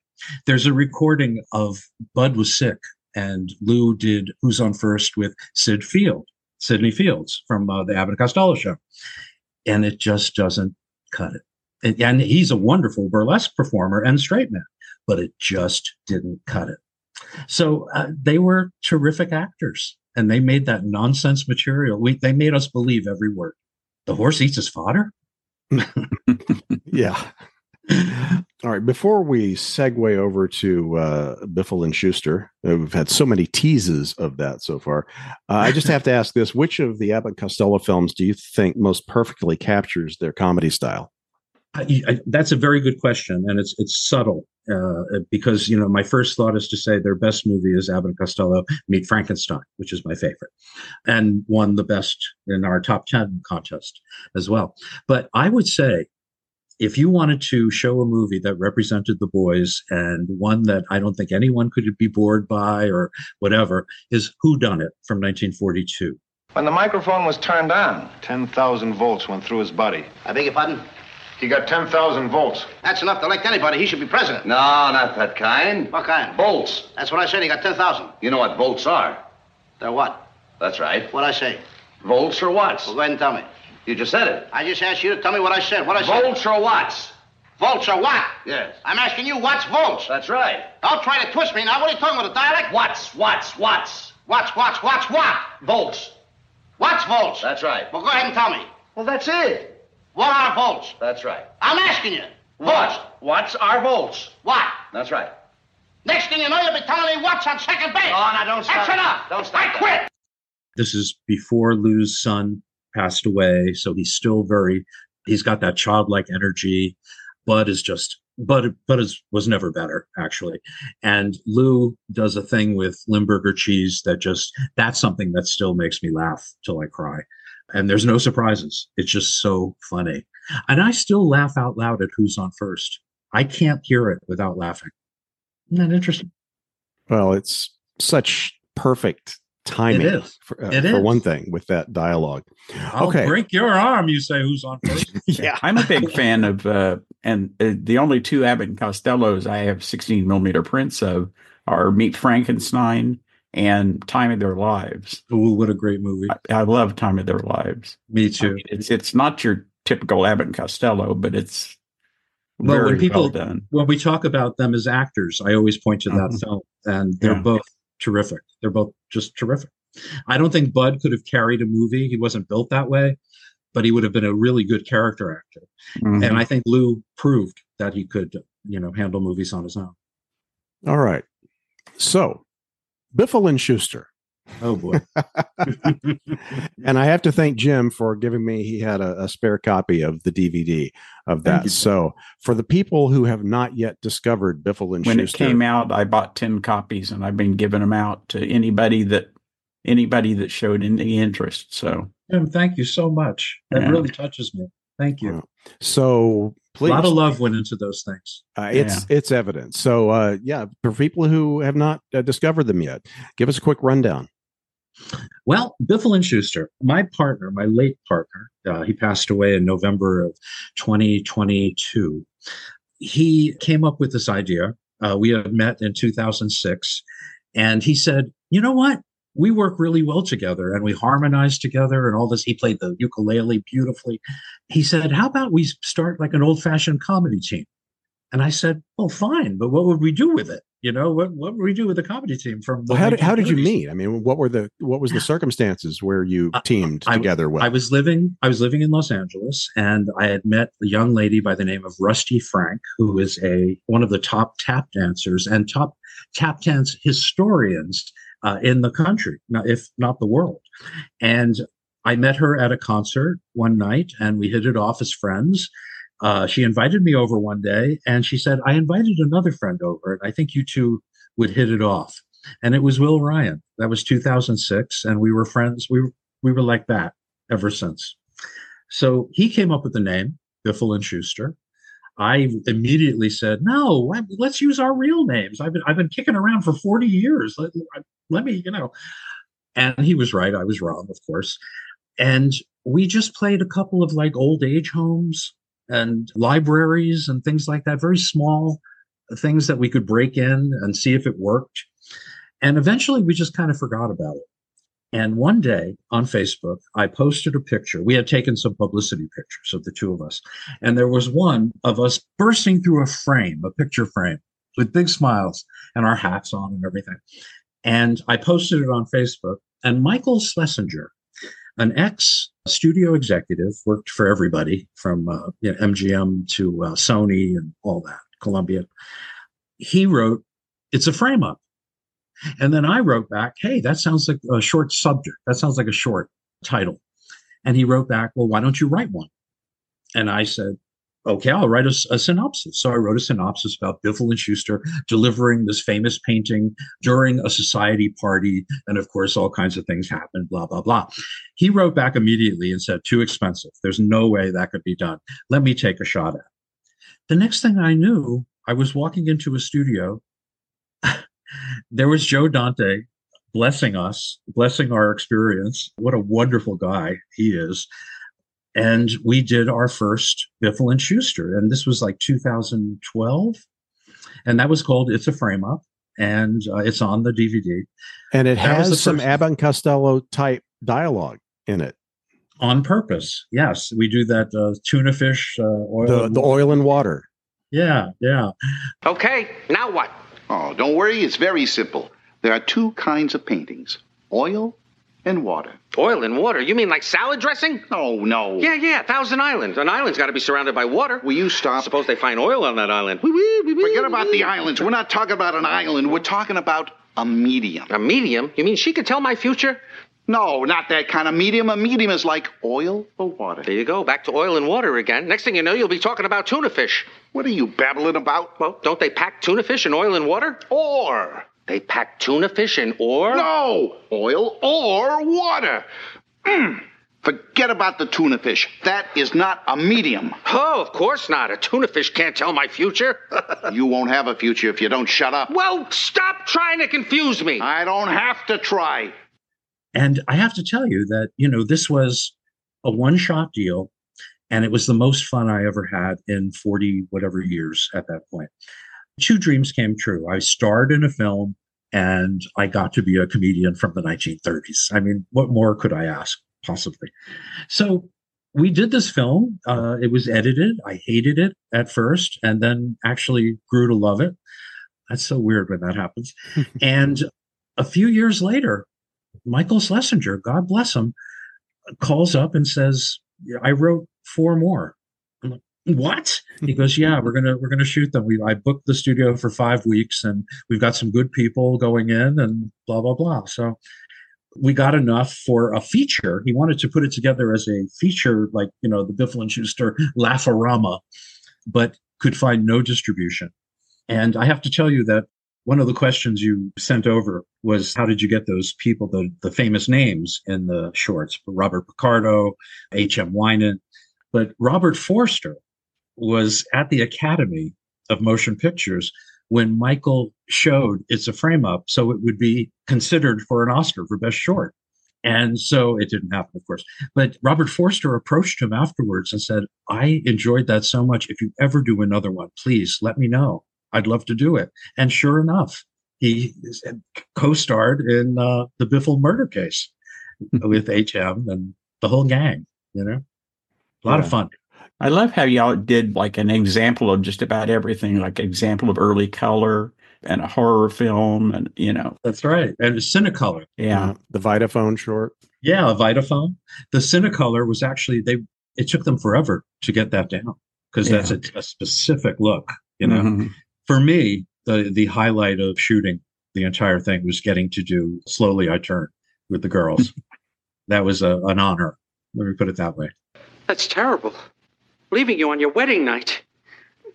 There's a recording of Bud was sick and Lou did Who's on First with Sid Field, Sidney Fields from uh, the Abbott and Costello show. And it just doesn't cut it. And, and he's a wonderful burlesque performer and straight man, but it just didn't cut it. So uh, they were terrific actors and they made that nonsense material. We, they made us believe every word. The horse eats his fodder. [laughs] Yeah. All right. Before we segue over to uh, Biffle and Shooster, uh, we've had so many teases of that so far. Uh, I just have to ask this: Which of the Abbott Costello films do you think most perfectly captures their comedy style? I, I, that's a very good question, and it's it's subtle uh, because you know my first thought is to say their best movie is Abbott and Costello Meet Frankenstein, which is my favorite, and won the best in our top ten contest as well. But I would say if you wanted to show a movie that represented the boys and one that I don't think anyone could be bored by or whatever, is Who Done It from 1942. When the microphone was turned on, 10,000 volts went through his body. I beg your pardon? He got 10,000 volts. That's enough to elect anybody. He should be president. No, not that kind. What kind? Bolts. That's what I said. He got 10,000. You know what volts are. They're what? That's right. What I say? Volts or watts. Well, go ahead and tell me. You just said it. I just asked you to tell me what I said. What I said? Volts or watts. Volts or what? Yes. I'm asking you what's volts. That's right. Don't try to twist me now. What are you talking about, a dialect? Watts, watts, watts. What's, what's, what's, what? Volts. What's volts? That's right. Well, go ahead and tell me. Well, that's it. What are volts? That's right. I'm asking you. Watts. What's our volts. What? That's right. Next thing you know, you'll be telling me what's on second base. Oh, now don't stop. That's enough. Don't stop I that. quit. this is before Lou's son passed away, so he's still very he's got that childlike energy. Bud is just Bud Bud is was never better actually, and Lou does a thing with Limburger cheese that just that's something that still makes me laugh till I cry. And there's no surprises. It's just so funny. And I still laugh out loud at who's on first. I can't hear it without laughing. Isn't that interesting? Well, it's such perfect timing It is. for, uh, It for one thing with that dialogue. I'll Okay. break your arm, you say who's on first. [laughs] Yeah. [laughs] I'm a big fan of, uh, and uh, the only two Abbott and Costellos I have 16 millimeter prints of are Meet Frankenstein and Time of Their Lives. Oh, what a great movie. I, I love Time of Their Lives. Me I too. mean, it's it's not your typical Abbott and Costello, but it's Well, very when people- well done. when we talk about them as actors, I always point to that Mhm. film, and they're Yeah. both terrific. They're both just terrific. I don't think Bud could have carried a movie. He wasn't built that way, but he would have been a really good character actor. Mhm. And I think Lou proved that he could, you know, handle movies on his own. All right. So, Biffle and Shooster. Oh boy. [laughs] [laughs] And I have to thank Jim for giving me, he had a, a spare copy of the DVD of that. you, So, for the people who have not yet discovered Biffle and Shooster when Shooster, it came out, I bought 10 copies and I've been giving them out to anybody that anybody that showed any interest. So Jim, thank you so much. That Yeah. really touches me. Thank you. Wow. So A lot of love went into those things. uh, it's it's evident. So, uh, yeah, for people who have not uh, discovered them yet, give us a quick rundown. Well, Biffle and Shooster, my partner, my late partner, uh, he passed away in November of 2022. He came up with this idea. Uh, we had met in 2006, and he said, "You know what? We work really well together, and we harmonize together, and all this." He played the ukulele beautifully. He said, "How about we start like an old-fashioned comedy team?" And I said, "Well, fine, but what would we do with it? You know, what what would we do with the comedy team from?" The Well, how did how did you meet? I mean, what were the what was the [sighs] circumstances where you teamed I- together with? I was living I was living in Los Angeles and I had met a young lady by the name of Rusty Frank, who is a one of the top tap dancers and top tap dance historians uh, in the country, if not the world. And I met her at a concert one night and we hit it off as friends. Uh, she invited me over one day and she said, I invited another friend over and I think you two would hit it off. And it was Will Ryan. That was 2006. And we were friends. We we were like that ever since. So he came up with the name Biffle and Shooster. I immediately said, "No, let- let's use our real names. I've been I've been kicking around for forty years. Let, let me, you know." And he was right. I was wrong, of course. And we just played a couple of like old age homes and libraries and things like that. Very small things that we could break in and see if it worked. And eventually, we just kind of forgot about it. And one day on Facebook, I posted a picture. We had taken some publicity pictures of the two of us. And there was one of us bursting through a frame, a picture frame with big smiles and our hats on and everything. And I posted it on Facebook. And Michael Schlesinger, an ex studio executive, worked for everybody from uh, you know, MGM to uh, Sony and all that, Columbia. He wrote, It's a frame up. And then I wrote back, hey, that sounds like a short subject. That sounds like a short title. And he wrote back, well, why don't you write one? And I said, okay, I'll write a, a synopsis. So I wrote a synopsis about Biffle and Shooster delivering this famous painting during a society party. And of course, all kinds of things happened, blah, blah, blah. He wrote back immediately and said, too expensive. There's no way that could be done. Let me take a shot at it. The next thing I knew, I was walking into a studio there was Joe Dante blessing us, blessing our experience. What a wonderful guy he is. And we did our first Biffle and Shooster, and this was like 2012, and that was called "It's a Frame Up," and uh, it's on the DVD and it That has some first- Abbott and Costello type dialogue in it. on purpose. Yes, we do that uh, tuna fish uh, oil. The the oil and water. Yeah, yeah. Okay, now what? Oh, don't worry, it's very simple. There are two kinds of paintings oil and water. Oil and water? You mean like salad dressing? Oh, no. Yeah, yeah, Thousand Islands. An island's got to be surrounded by water. Will you stop? Suppose they find oil on that island. We forget about the islands. We're not talking about an island. We're talking about a medium. A medium? You mean she could tell my future? No, not that kind of medium. A medium is like oil or water. There you go, back to oil and water again. Next thing you know, you'll be talking about tuna fish. What are you babbling about? Well, don't they pack tuna fish in oil and water? Or. They pack tuna fish in ore? No! Oil or water. Mm. Forget about the tuna fish. That is not a medium. Oh, of course not. A tuna fish can't tell my future. [laughs] you won't have a future if you don't shut up. Well, stop trying to confuse me. I don't have to try. And I have to tell you that, you know, this was a one shot deal and it was the most fun I ever had in 40 whatever years at that point. Two dreams came true. I starred in a film and I got to be a comedian from the 1930s. I mean, what more could I ask? possibly. So we did this film. Uh, it was edited. I hated it at first, and then actually grew to love it. That's so weird when that happens. [laughs] and a few years later, Michael Schlesinger, God bless him, calls up and says, "I wrote four more." I'm like, "What?" He [laughs] goes, "Yeah, we're gonna we're gonna shoot them. We I booked the studio for five weeks, and we've got some good people going in, and blah blah blah." So we got enough for a feature. He wanted to put it together as a feature, like you know the Biffle and Shooster Laugh-O-Rama, but could find no distribution. And I have to tell you that one of the questions you sent over was how did you get those people, the, the famous names in the shorts, Robert Picardo, H.M. Wynant. But Robert Forster was at the Academy of Motion Pictures when Michael showed it's a frame up, so it would be considered for an Oscar for Best Short. And so it didn't happen, of course. But Robert Forster approached him afterwards and said, I enjoyed that so much. If you ever do another one, please let me know. I'd love to do it. And sure enough, he co starred in uh, the Biffle murder case with HM and the whole gang, you know? A lot yeah. of fun. I love how y'all did like an example of just about everything, like example of early color and a horror film, and you know. That's right, and Cinecolor. Yeah, uh, the Vitaphone short. Yeah, a Vitaphone. The Cinecolor was actually they. It took them forever to get that down because yeah. that's a, a, specific look. You know, mm-hmm. For me, the the highlight of shooting the entire thing was getting to do slowly. I turn with the girls. [laughs] that was a, an honor. Let me put it that way. That's terrible leaving you on your wedding night.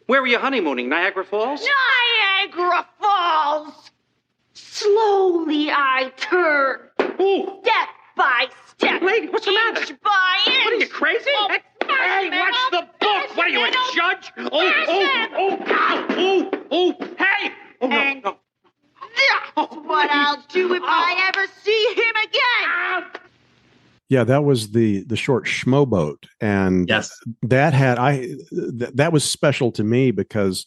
Where were you honeymooning? Niagara Falls? Niagara Falls! Slowly I turn. Ooh. Step by step. Lady, what's the matter? Inch by inch. What are you, crazy? Oh, hey, watch the book. What are you, a judge? Oh, oh, oh, ow, oh, oh, hey! Oh, no, and no. That's what I'll do if I ever see him again. Yeah, that was the the short Schmoboat, and yes, that had I th- that was special to me because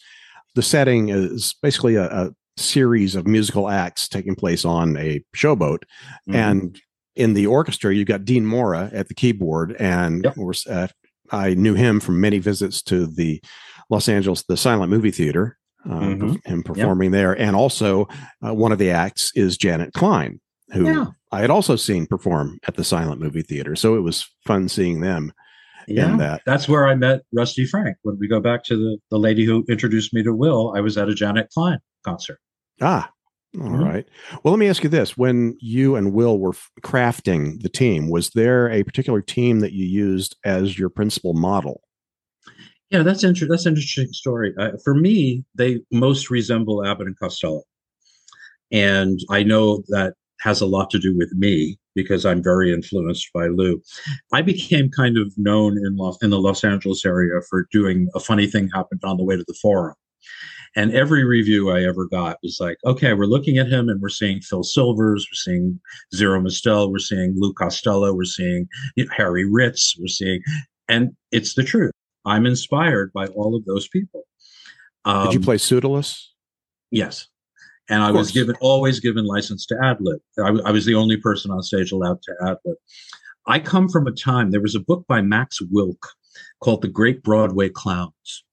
the setting is basically a, a series of musical acts taking place on a showboat, mm-hmm. and in the orchestra you've got Dean Mora at the keyboard, and yep. of course uh, I knew him from many visits to the Los Angeles the Silent Movie Theater, uh, mm-hmm. him performing yep. there, and also uh, one of the acts is Janet Klein, who yeah. I had also seen perform at the silent movie theater. So it was fun seeing them yeah, in that. That's where I met Rusty Frank. When we go back to the, the lady who introduced me to Will, I was at a Janet Klein concert. Ah, all mm-hmm. right. Well, let me ask you this. When you and Will were crafting the team, was there a particular team that you used as your principal model? Yeah, that's interesting. That's an interesting story. Uh, for me, they most resemble Abbott and Costello. And I know that has a lot to do with me because I'm very influenced by Lou. I became kind of known in Los in the Los Angeles area for doing a funny thing happened on the way to the forum. And every review I ever got was like, okay, we're looking at him and we're seeing Phil Silvers, we're seeing Zero Mostel, we're seeing Lou Costello, we're seeing you know, Harry Ritz, we're seeing, and it's the truth. I'm inspired by all of those people. Um, Did you um, play Pseudolus? Yes and I was given always given license to ad lib. I, I, was the only person on stage allowed to ad lib. I come from a time there was a book by Max Wilk called The Great Broadway Clowns,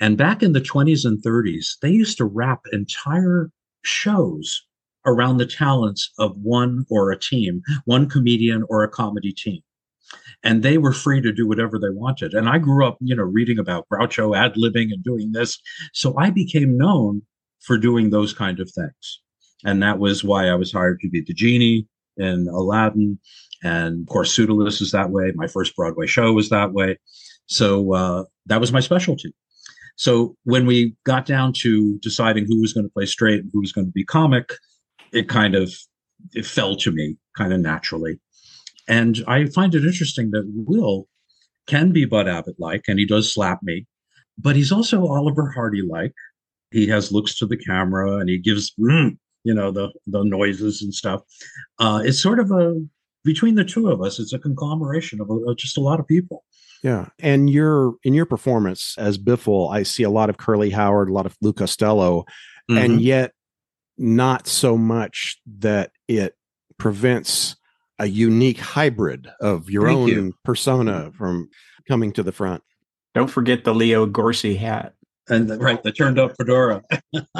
and back in the 20s and 30s, they used to wrap entire shows around the talents of one or a team, one comedian or a comedy team. And they were free to do whatever they wanted. And I grew up, you know, reading about Groucho ad libbing and doing this. So I became known for doing those kind of things. And that was why I was hired to be the genie in Aladdin. And of course, Pseudolus is that way. My first Broadway show was that way. So uh, that was my specialty. So when we got down to deciding who was going to play straight and who was going to be comic, it kind of it fell to me kind of naturally. And I find it interesting that Will can be Bud Abbott like, and he does slap me, but he's also Oliver Hardy like. He has looks to the camera and he gives, mm, you know, the the noises and stuff. Uh, it's sort of a between the two of us, it's a conglomeration of, of just a lot of people. Yeah, and your in your performance as Biffle, I see a lot of Curly Howard, a lot of Lou Costello, Mm-hmm. and yet not so much that it prevents a unique hybrid of your Thank own you. persona from coming to the front. Don't forget the Leo Gorcey hat. and the, right, the turned up fedora, [laughs]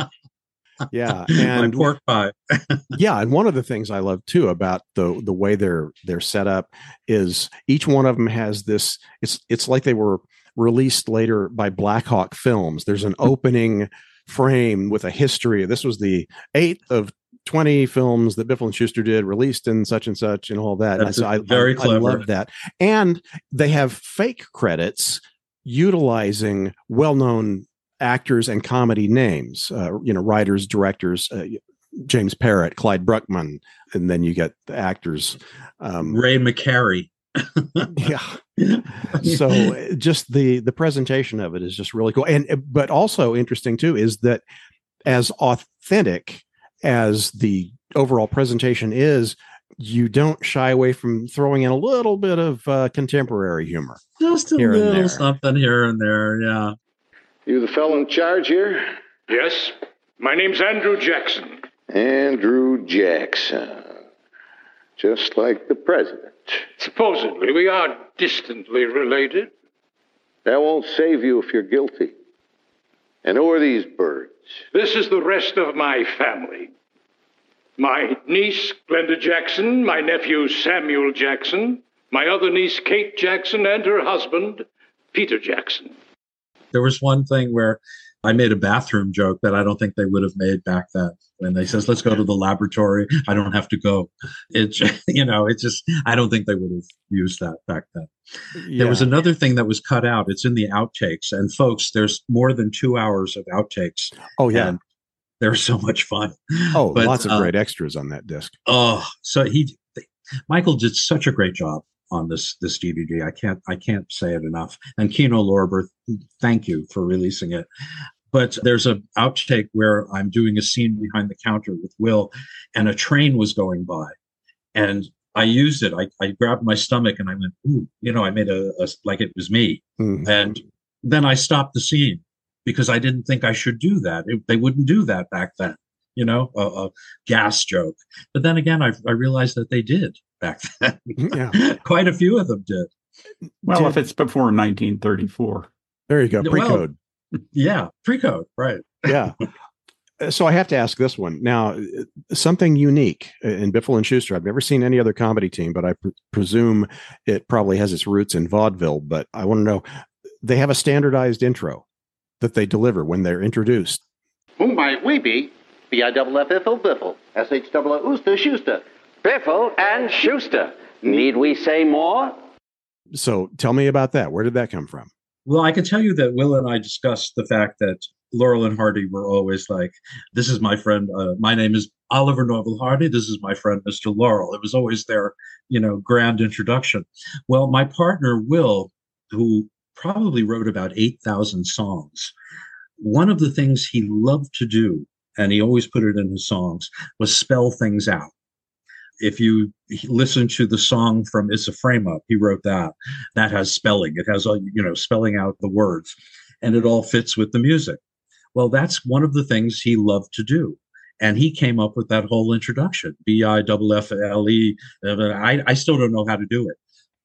Yeah, [laughs] my and pork pie. [laughs] yeah, and one of the things I love too about the the way they're they're set up is each one of them has this. It's it's like they were released later by Blackhawk Films. There's an hmm. opening frame with a history. This was the eighth of 20 films that Biffle and Schuster did, released in such and such, and all that. That's so I, very I, clever. I love that. And they have fake credits utilizing well-known actors and comedy names. Uh, you know, writers, directors. Uh, James Parrott, Clyde Bruckman, and then you get the actors. Um, Ray McCarey. [laughs] yeah. So uh, just the the presentation of it is just really cool, and uh, but also interesting too is that as authentic as the overall presentation is, you don't shy away from throwing in a little bit of uh, contemporary humor. just a little something here and there. Yeah. You the fellow in charge here? Yes, my name's Andrew Jackson. Andrew Jackson. Just like the president. Supposedly, we are distantly related. That won't save you if you're guilty. And who are these birds? This is the rest of my family. My niece, Glenda Jackson, my nephew, Samuel Jackson, my other niece, Kate Jackson, and her husband, Peter Jackson. There was one thing where I made a bathroom joke that I don't think they would have made back then. When they says, "Let's go to the laboratory," I don't have to go. It's [laughs] you know, it's just I don't think they would have used that back then. There was another thing that was cut out. It's in the outtakes, and folks, there's more than two hours of outtakes. oh yeah, and they're so much fun. oh but, lots of uh, great extras on that disc. Oh, so he, Michael did such a great job on this this DVD. I can't I can't say it enough. And Kino Lorber, thank you for releasing it. But there's a outtake where I'm doing a scene behind the counter with Will, and a train was going by, and I used it. I, I grabbed my stomach and I went, ooh, you know, I made a, a like it was me, Mhm. and then I stopped the scene because I didn't think I should do that. It- they wouldn't do that back then, you know, a, a gas joke. But then again, I, I realized that they did back [laughs] then. Yeah. Quite a few of them did. Well, Did- if it's before 1934. There you go, pre-code. Yeah, pre-code, right? yeah. [laughs] Uh, So I have to ask this one now. uh, Something unique in Biffle and Shooster. I've never seen any other comedy team, but I pre- presume it probably has its roots in vaudeville. But I want to know: they have a standardized intro that they deliver when they're introduced. Who might we be? B-I-double-F-F-O Biffle. S-H-double-O-Ooster Shooster. Biffle and Shooster. Need we say more? So tell me about that. Where did that come from? Well, I can tell you that Will and I discussed the fact that Laurel and Hardy were always like, "This is my friend. Uh, my name is Oliver Norval Hardy. This is my friend, Mr. Laurel." It was always their, you know, grand introduction. Well, my partner Will, who probably wrote about eight thousand songs, one of the things he loved to do, and he always put it in his songs, was spell things out. If you listen to the song from "It's a Frame Up," he wrote that that has spelling. It has, you know, spelling out the words, and it all fits with the music. Well, that's one of the things he loved to do. And he came up with that whole introduction, B I F F L E. I I still don't know how to do it.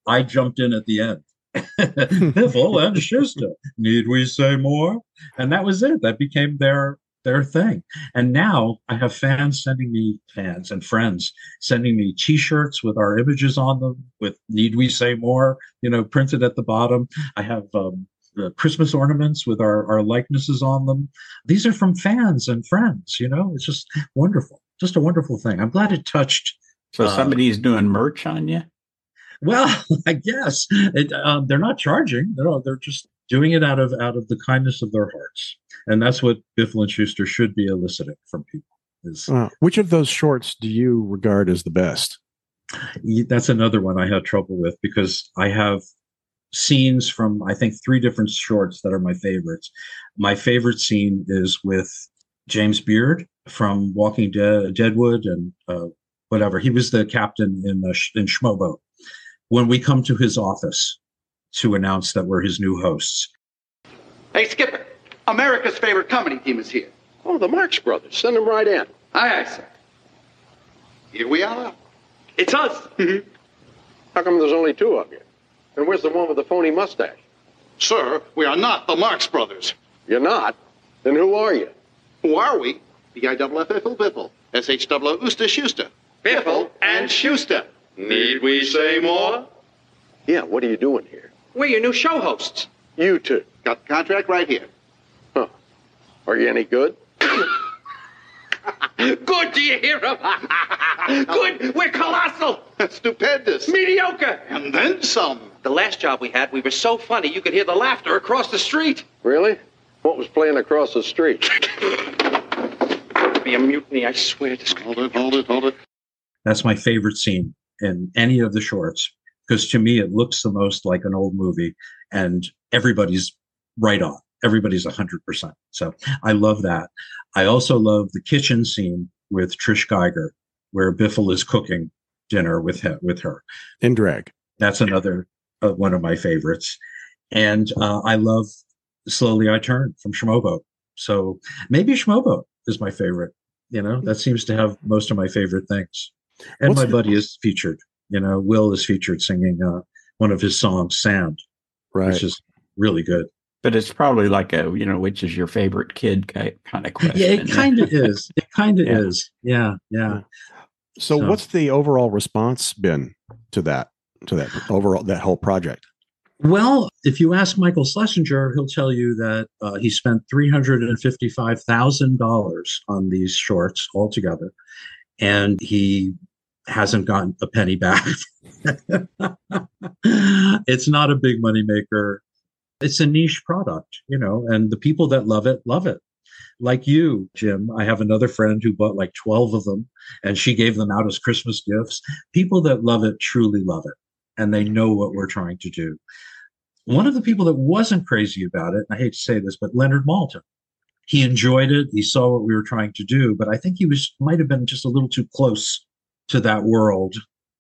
I jumped in at the end. [laughs] Biffle and Shooster. Need we say more? And that was it. That became their their thing. And now I have fans sending me fans and friends sending me T-shirts with our images on them, with "Need we say more?" you know, printed at the bottom. I have um, the Christmas ornaments with our our likenesses on them. These are from fans and friends. You know, it's just wonderful, just a wonderful thing. I'm glad it touched. So Uh, somebody's doing merch on you? Well, [laughs] I guess it, um, they're not charging. They're they're just doing it out of out of the kindness of their hearts, and that's what Biffle and Shooster should be eliciting from people. Is Uh, which of those shorts do you regard as the best? That's another one I had trouble with because I have scenes from I think three different shorts that are my favorites. My favorite scene is with James Beard from Walking Dead, Deadwood, and uh, whatever. He was the captain in uh, in Schmobo. When we come to his office to announce that we're his new hosts. Hey, Skipper, America's favorite comedy team is here. Oh, the Marx Brothers. Send them right in. Aye, aye, sir. Here we are. It's us. How come there's only two of you? And where's the one with the phony mustache? Sir, we are not the Marx Brothers. You're not? Then who are you? Who are we? B-I-double-F-Iffle Biffle. S-H-double-O Ooster Shooster. Biffle and Shooster. Need we say more? Yeah, what are you doing here? We're your new show hosts. You two. Got the contract right here. Huh. Are you any good? [laughs] Good, do you hear him? [laughs] Good, we're colossal. [laughs] Stupendous. Mediocre. And then some. The last job we had, we were so funny you could hear the laughter across the street. Really? What was playing across the street? Be a mutiny, I swear. This Hold it, hold it, hold it. That's my favorite scene in any of the shorts because to me it looks the most like an old movie and everybody's right on. Everybody's 100%. So I love that. I also love the kitchen scene with Trish Geiger where Biffle is cooking dinner with him, with her. In drag. That's another uh, one of my favorites. And uh, I love Slowly I Turn from Schmobo. So maybe Schmobo is my favorite. You know, that seems to have most of my favorite things. And What's my the- buddy is featured. You know, Will is featured singing uh, one of his songs, Sand, Right. which is really good. But it's probably like a, you know, which is your favorite kid kind of [laughs] question. Yeah, [laughs] it kind of is. It kind of Yeah. is. Yeah, yeah. so, so- what's the overall response been to that? To that overall that whole project? Well, if you ask Michael Schlesinger, he'll tell you that uh, he spent three hundred and fifty-five thousand dollars on these shorts altogether, and he hasn't gotten a penny back. [laughs] it's not a big money maker. It's a niche product, you know, and the people that love it love it. Like you, Jim, I have another friend who bought like 12 of them and she gave them out as Christmas gifts. People that love it truly love it and they know what we're trying to do. One of the people that wasn't crazy about it, I hate to say this, but Leonard Maltin, he enjoyed it. He saw what we were trying to do, but I think he was might have been just a little too close to that world,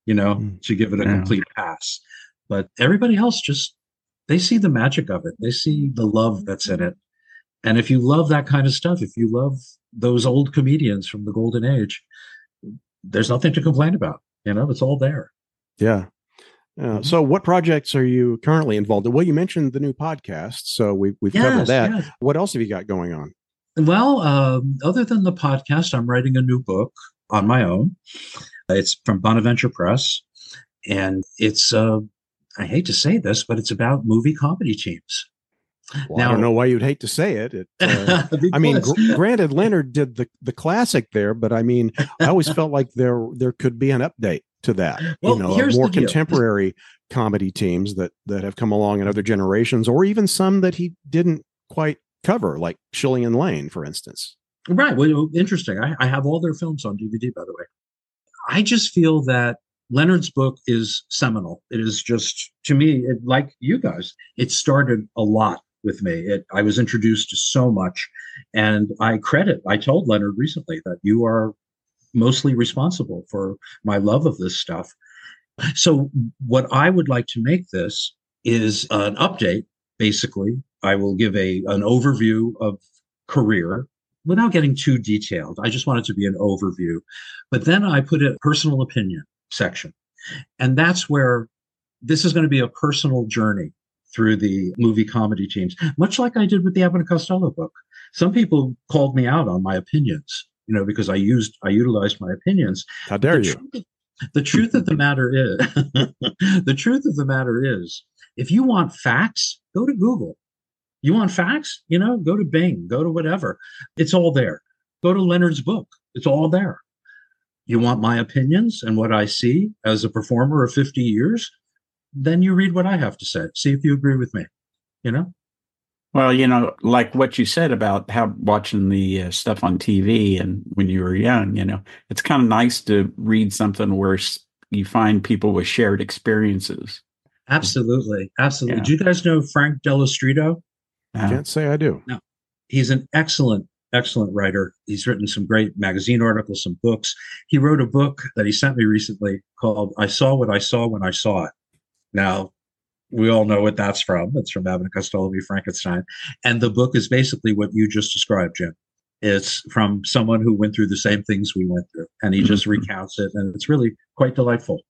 you know, Mm. to give it a Yeah. complete pass. But everybody else just they see the magic of it. They see the love that's in it. And if you love that kind of stuff, if you love those old comedians from the golden age, there's nothing to complain about. You know, it's all there. Yeah. Uh, so, what projects are you currently involved in? Well, you mentioned the new podcast, so we, we've covered that. yes. What else have you got going on? Well, um, other than the podcast, I'm writing a new book on my own. It's from Bonaventure Press, and it's uh, I hate to say this, but it's about movie comedy teams. Well, I don't know why you'd hate to say it. it uh, [laughs] I mean, gr- granted, Leonard did the, the classic there, but I mean, I always felt like there there could be an update to that. Well, you know, more contemporary comedy teams that that have come along in other generations, or even some that he didn't quite cover, like Schilling and Lane, for instance. Right. Well, interesting. I, I have all their films on DVD, by the way. I just feel that Leonard's book is seminal. It is just, to me, it, like you guys, it started a lot with me. It, I was introduced to so much. And I credit, I told Leonard recently that you are mostly responsible for my love of this stuff. So, what I would like to make this is an update. Basically, I will give a an overview of career without getting too detailed. I just want it to be an overview. But then I put a personal opinion section. And that's where this is going to be a personal journey through the movie comedy teams, much like I did with the Abbott and Costello book. Some people called me out on my opinions, you know, because I used, I utilized my opinions. How dare the you? Truth, the truth of the matter is, [laughs] the truth of the matter is, if you want facts, go to Google. You want facts? You know, go to Bing, go to whatever. It's all there. Go to Leonard's book. It's all there. You want my opinions and what I see as a performer of 50 years? Then you read what I have to say. See if you agree with me. You know? Well, you know, like what you said about how watching the uh, stuff on TV and when you were young, you know, it's kind of nice to read something where you find people with shared experiences. Absolutely, absolutely. Yeah. Do you guys know Frank Dello Stritto? Uh, Can't say I do. No, he's an excellent, excellent writer. He's written some great magazine articles, some books. He wrote a book that he sent me recently called "I Saw What I Saw When I Saw It." Now, we all know what that's from. It's from Abbott and Costello v. Frankenstein, and the book is basically what you just described, Jim. It's from someone who went through the same things we went through, and he just recounts it, and it's really quite delightful.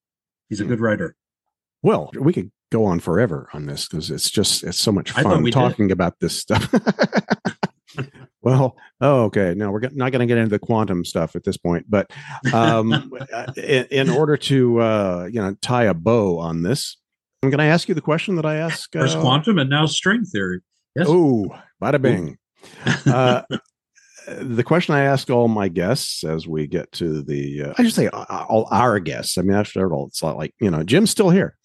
He's a good writer. Well, we could go on forever on this because it's just it's so much fun we did. talking about this stuff. [laughs] well, oh, okay. No, we're not going to get into the quantum stuff at this point, but um, [laughs] in, in order to uh, you know tie a bow on this, I'm going to ask you the question that I ask. First uh, quantum and now string theory. Yes. Oh, bada bing. uh, [laughs] the question I ask all my guests as we get to the, uh, I should say all our guests. I mean, after all, it's not like, you know, Jim's still here.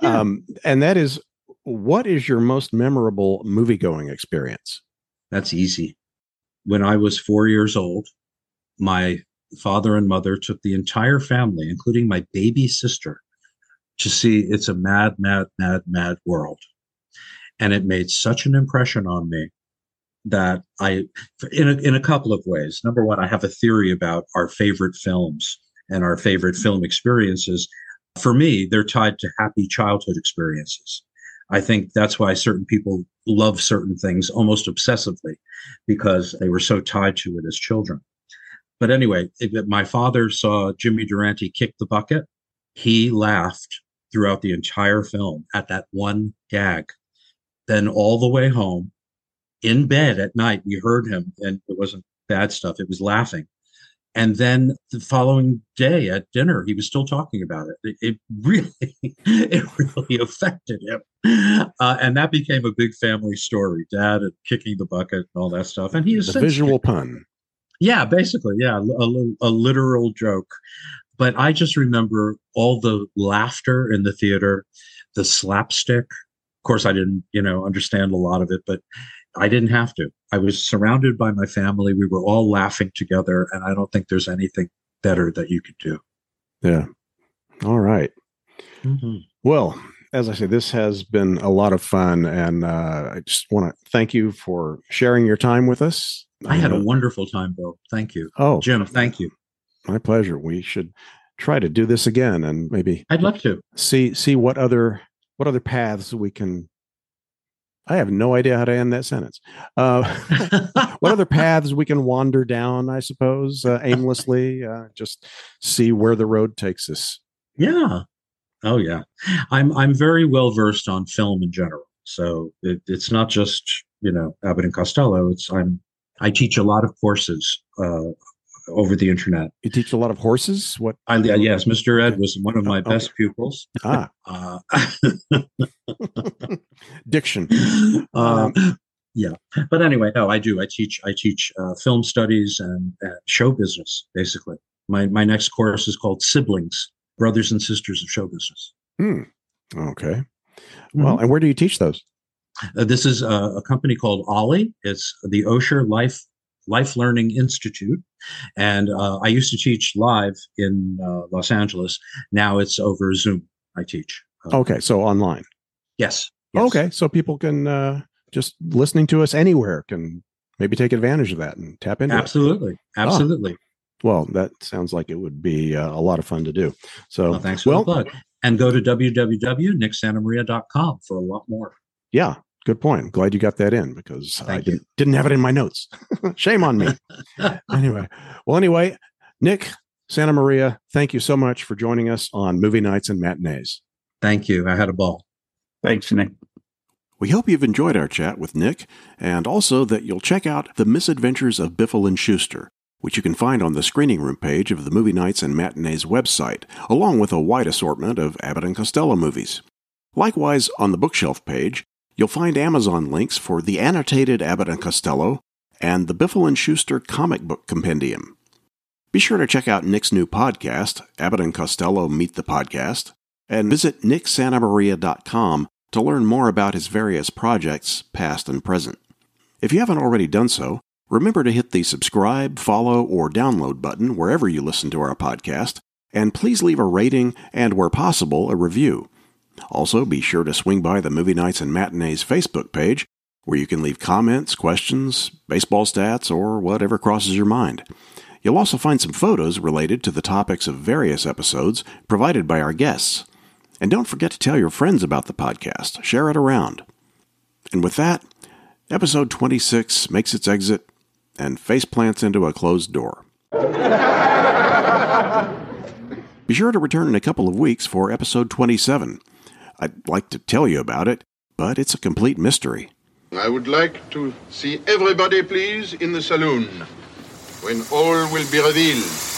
Yeah. Um, and that is, what is your most memorable movie going experience? That's easy. When I was four years old, my father and mother took the entire family, including my baby sister, to see It's a Mad, Mad, Mad, Mad World. And it made such an impression on me that I, in a, in a couple of ways. Number one, I have a theory about our favorite films and our favorite film experiences. For me, they're tied to happy childhood experiences. I think that's why certain people love certain things almost obsessively because they were so tied to it as children. But anyway, if my father saw Jimmy Durante kick the bucket. He laughed throughout the entire film at that one gag. Then all the way home, in bed at night, we heard him, and it wasn't bad stuff. It was laughing. And then the following day at dinner, he was still talking about it. It, it really, [laughs] it really affected him, uh, and that became a big family story. Dad and kicking the bucket and all that stuff. And he is since- visual pun. yeah, basically, yeah, a, a, a literal joke. But I just remember all the laughter in the theater, the slapstick. Of course, I didn't, you know, understand a lot of it, but I didn't have to. I was surrounded by my family. We were all laughing together, and I don't think there's anything better that you could do. Yeah. All right. Well, as I say, this has been a lot of fun, and uh, I just want to thank you for sharing your time with us. I had a Uh, wonderful time, Bill. Thank you. oh, Jim, thank you. my pleasure. We should try to do this again, and maybe I'd love to. see see what other what other paths we can. I have no idea how to end that sentence. Uh, [laughs] what other [laughs] paths we can wander down? I suppose uh, aimlessly, uh, just see where the road takes us. Yeah. Oh yeah. I'm I'm very well versed on film in general. So it, it's not just, you know, Abbott and Costello. It's I'm I teach a lot of courses uh, over the internet. You teach a lot of horses. What? I, yes, Mr. Ed was one of my Okay. best pupils. Ah, [laughs] Uh, [laughs] diction. um, yeah, but anyway, no, I do. I teach. I teach uh, film studies and, and show business. Basically, my my next course is called Siblings, Brothers and Sisters of Show Business. Hmm. Okay. Well, and where do you teach those? Uh, this is a, a company called Ollie. It's the Osher Life Life Learning Institute, and uh, I used to teach live in uh, Los Angeles. Now it's over Zoom. I teach. Uh, Okay, so online. Yes. yes. Okay, so people can uh, just listening to us anywhere can maybe take advantage of that and tap into it. Absolutely. Absolutely. Well, that sounds like it would be uh, a lot of fun to do. So, Well, thanks for well, the plug. And go to www.nicksantamaria.com for a lot more. yeah, good point. Glad you got that in because I Thank you. didn't didn't have it in my notes. [laughs] Shame on me. [laughs] anyway, well, anyway, Nick Santa Maria, thank you so much for joining us on Movie Nights and Matinees. Thank you. I had a ball. Thanks, Nick. We hope you've enjoyed our chat with Nick, and also that you'll check out The Misadventures of Biffle and Shooster, which you can find on the screening room page of the Movie Nights and Matinees website, along with a wide assortment of Abbott and Costello movies. Likewise, on the bookshelf page, you'll find Amazon links for the annotated Abbott and Costello and the Biffle and Shooster comic book compendium. Be sure to check out Nick's new podcast, Abbott and Costello Meet the Podcast, and visit nicksantamaria.com to learn more about his various projects, past and present. If you haven't already done so, remember to hit the subscribe, follow, or download button wherever you listen to our podcast, and please leave a rating and, where possible, a review. Also, be sure to swing by the Movie Nights and Matinees Facebook page, where you can leave comments, questions, baseball stats, or whatever crosses your mind. You'll also find some photos related to the topics of various episodes provided by our guests. And don't forget to tell your friends about the podcast. Share it around. And with that, episode 26 makes its exit and face plants into a closed door. [laughs] Be sure to return in a couple of weeks for episode 27. I'd like to tell you about it, but it's a complete mystery. I would like to see everybody, please, in the saloon when all will be revealed.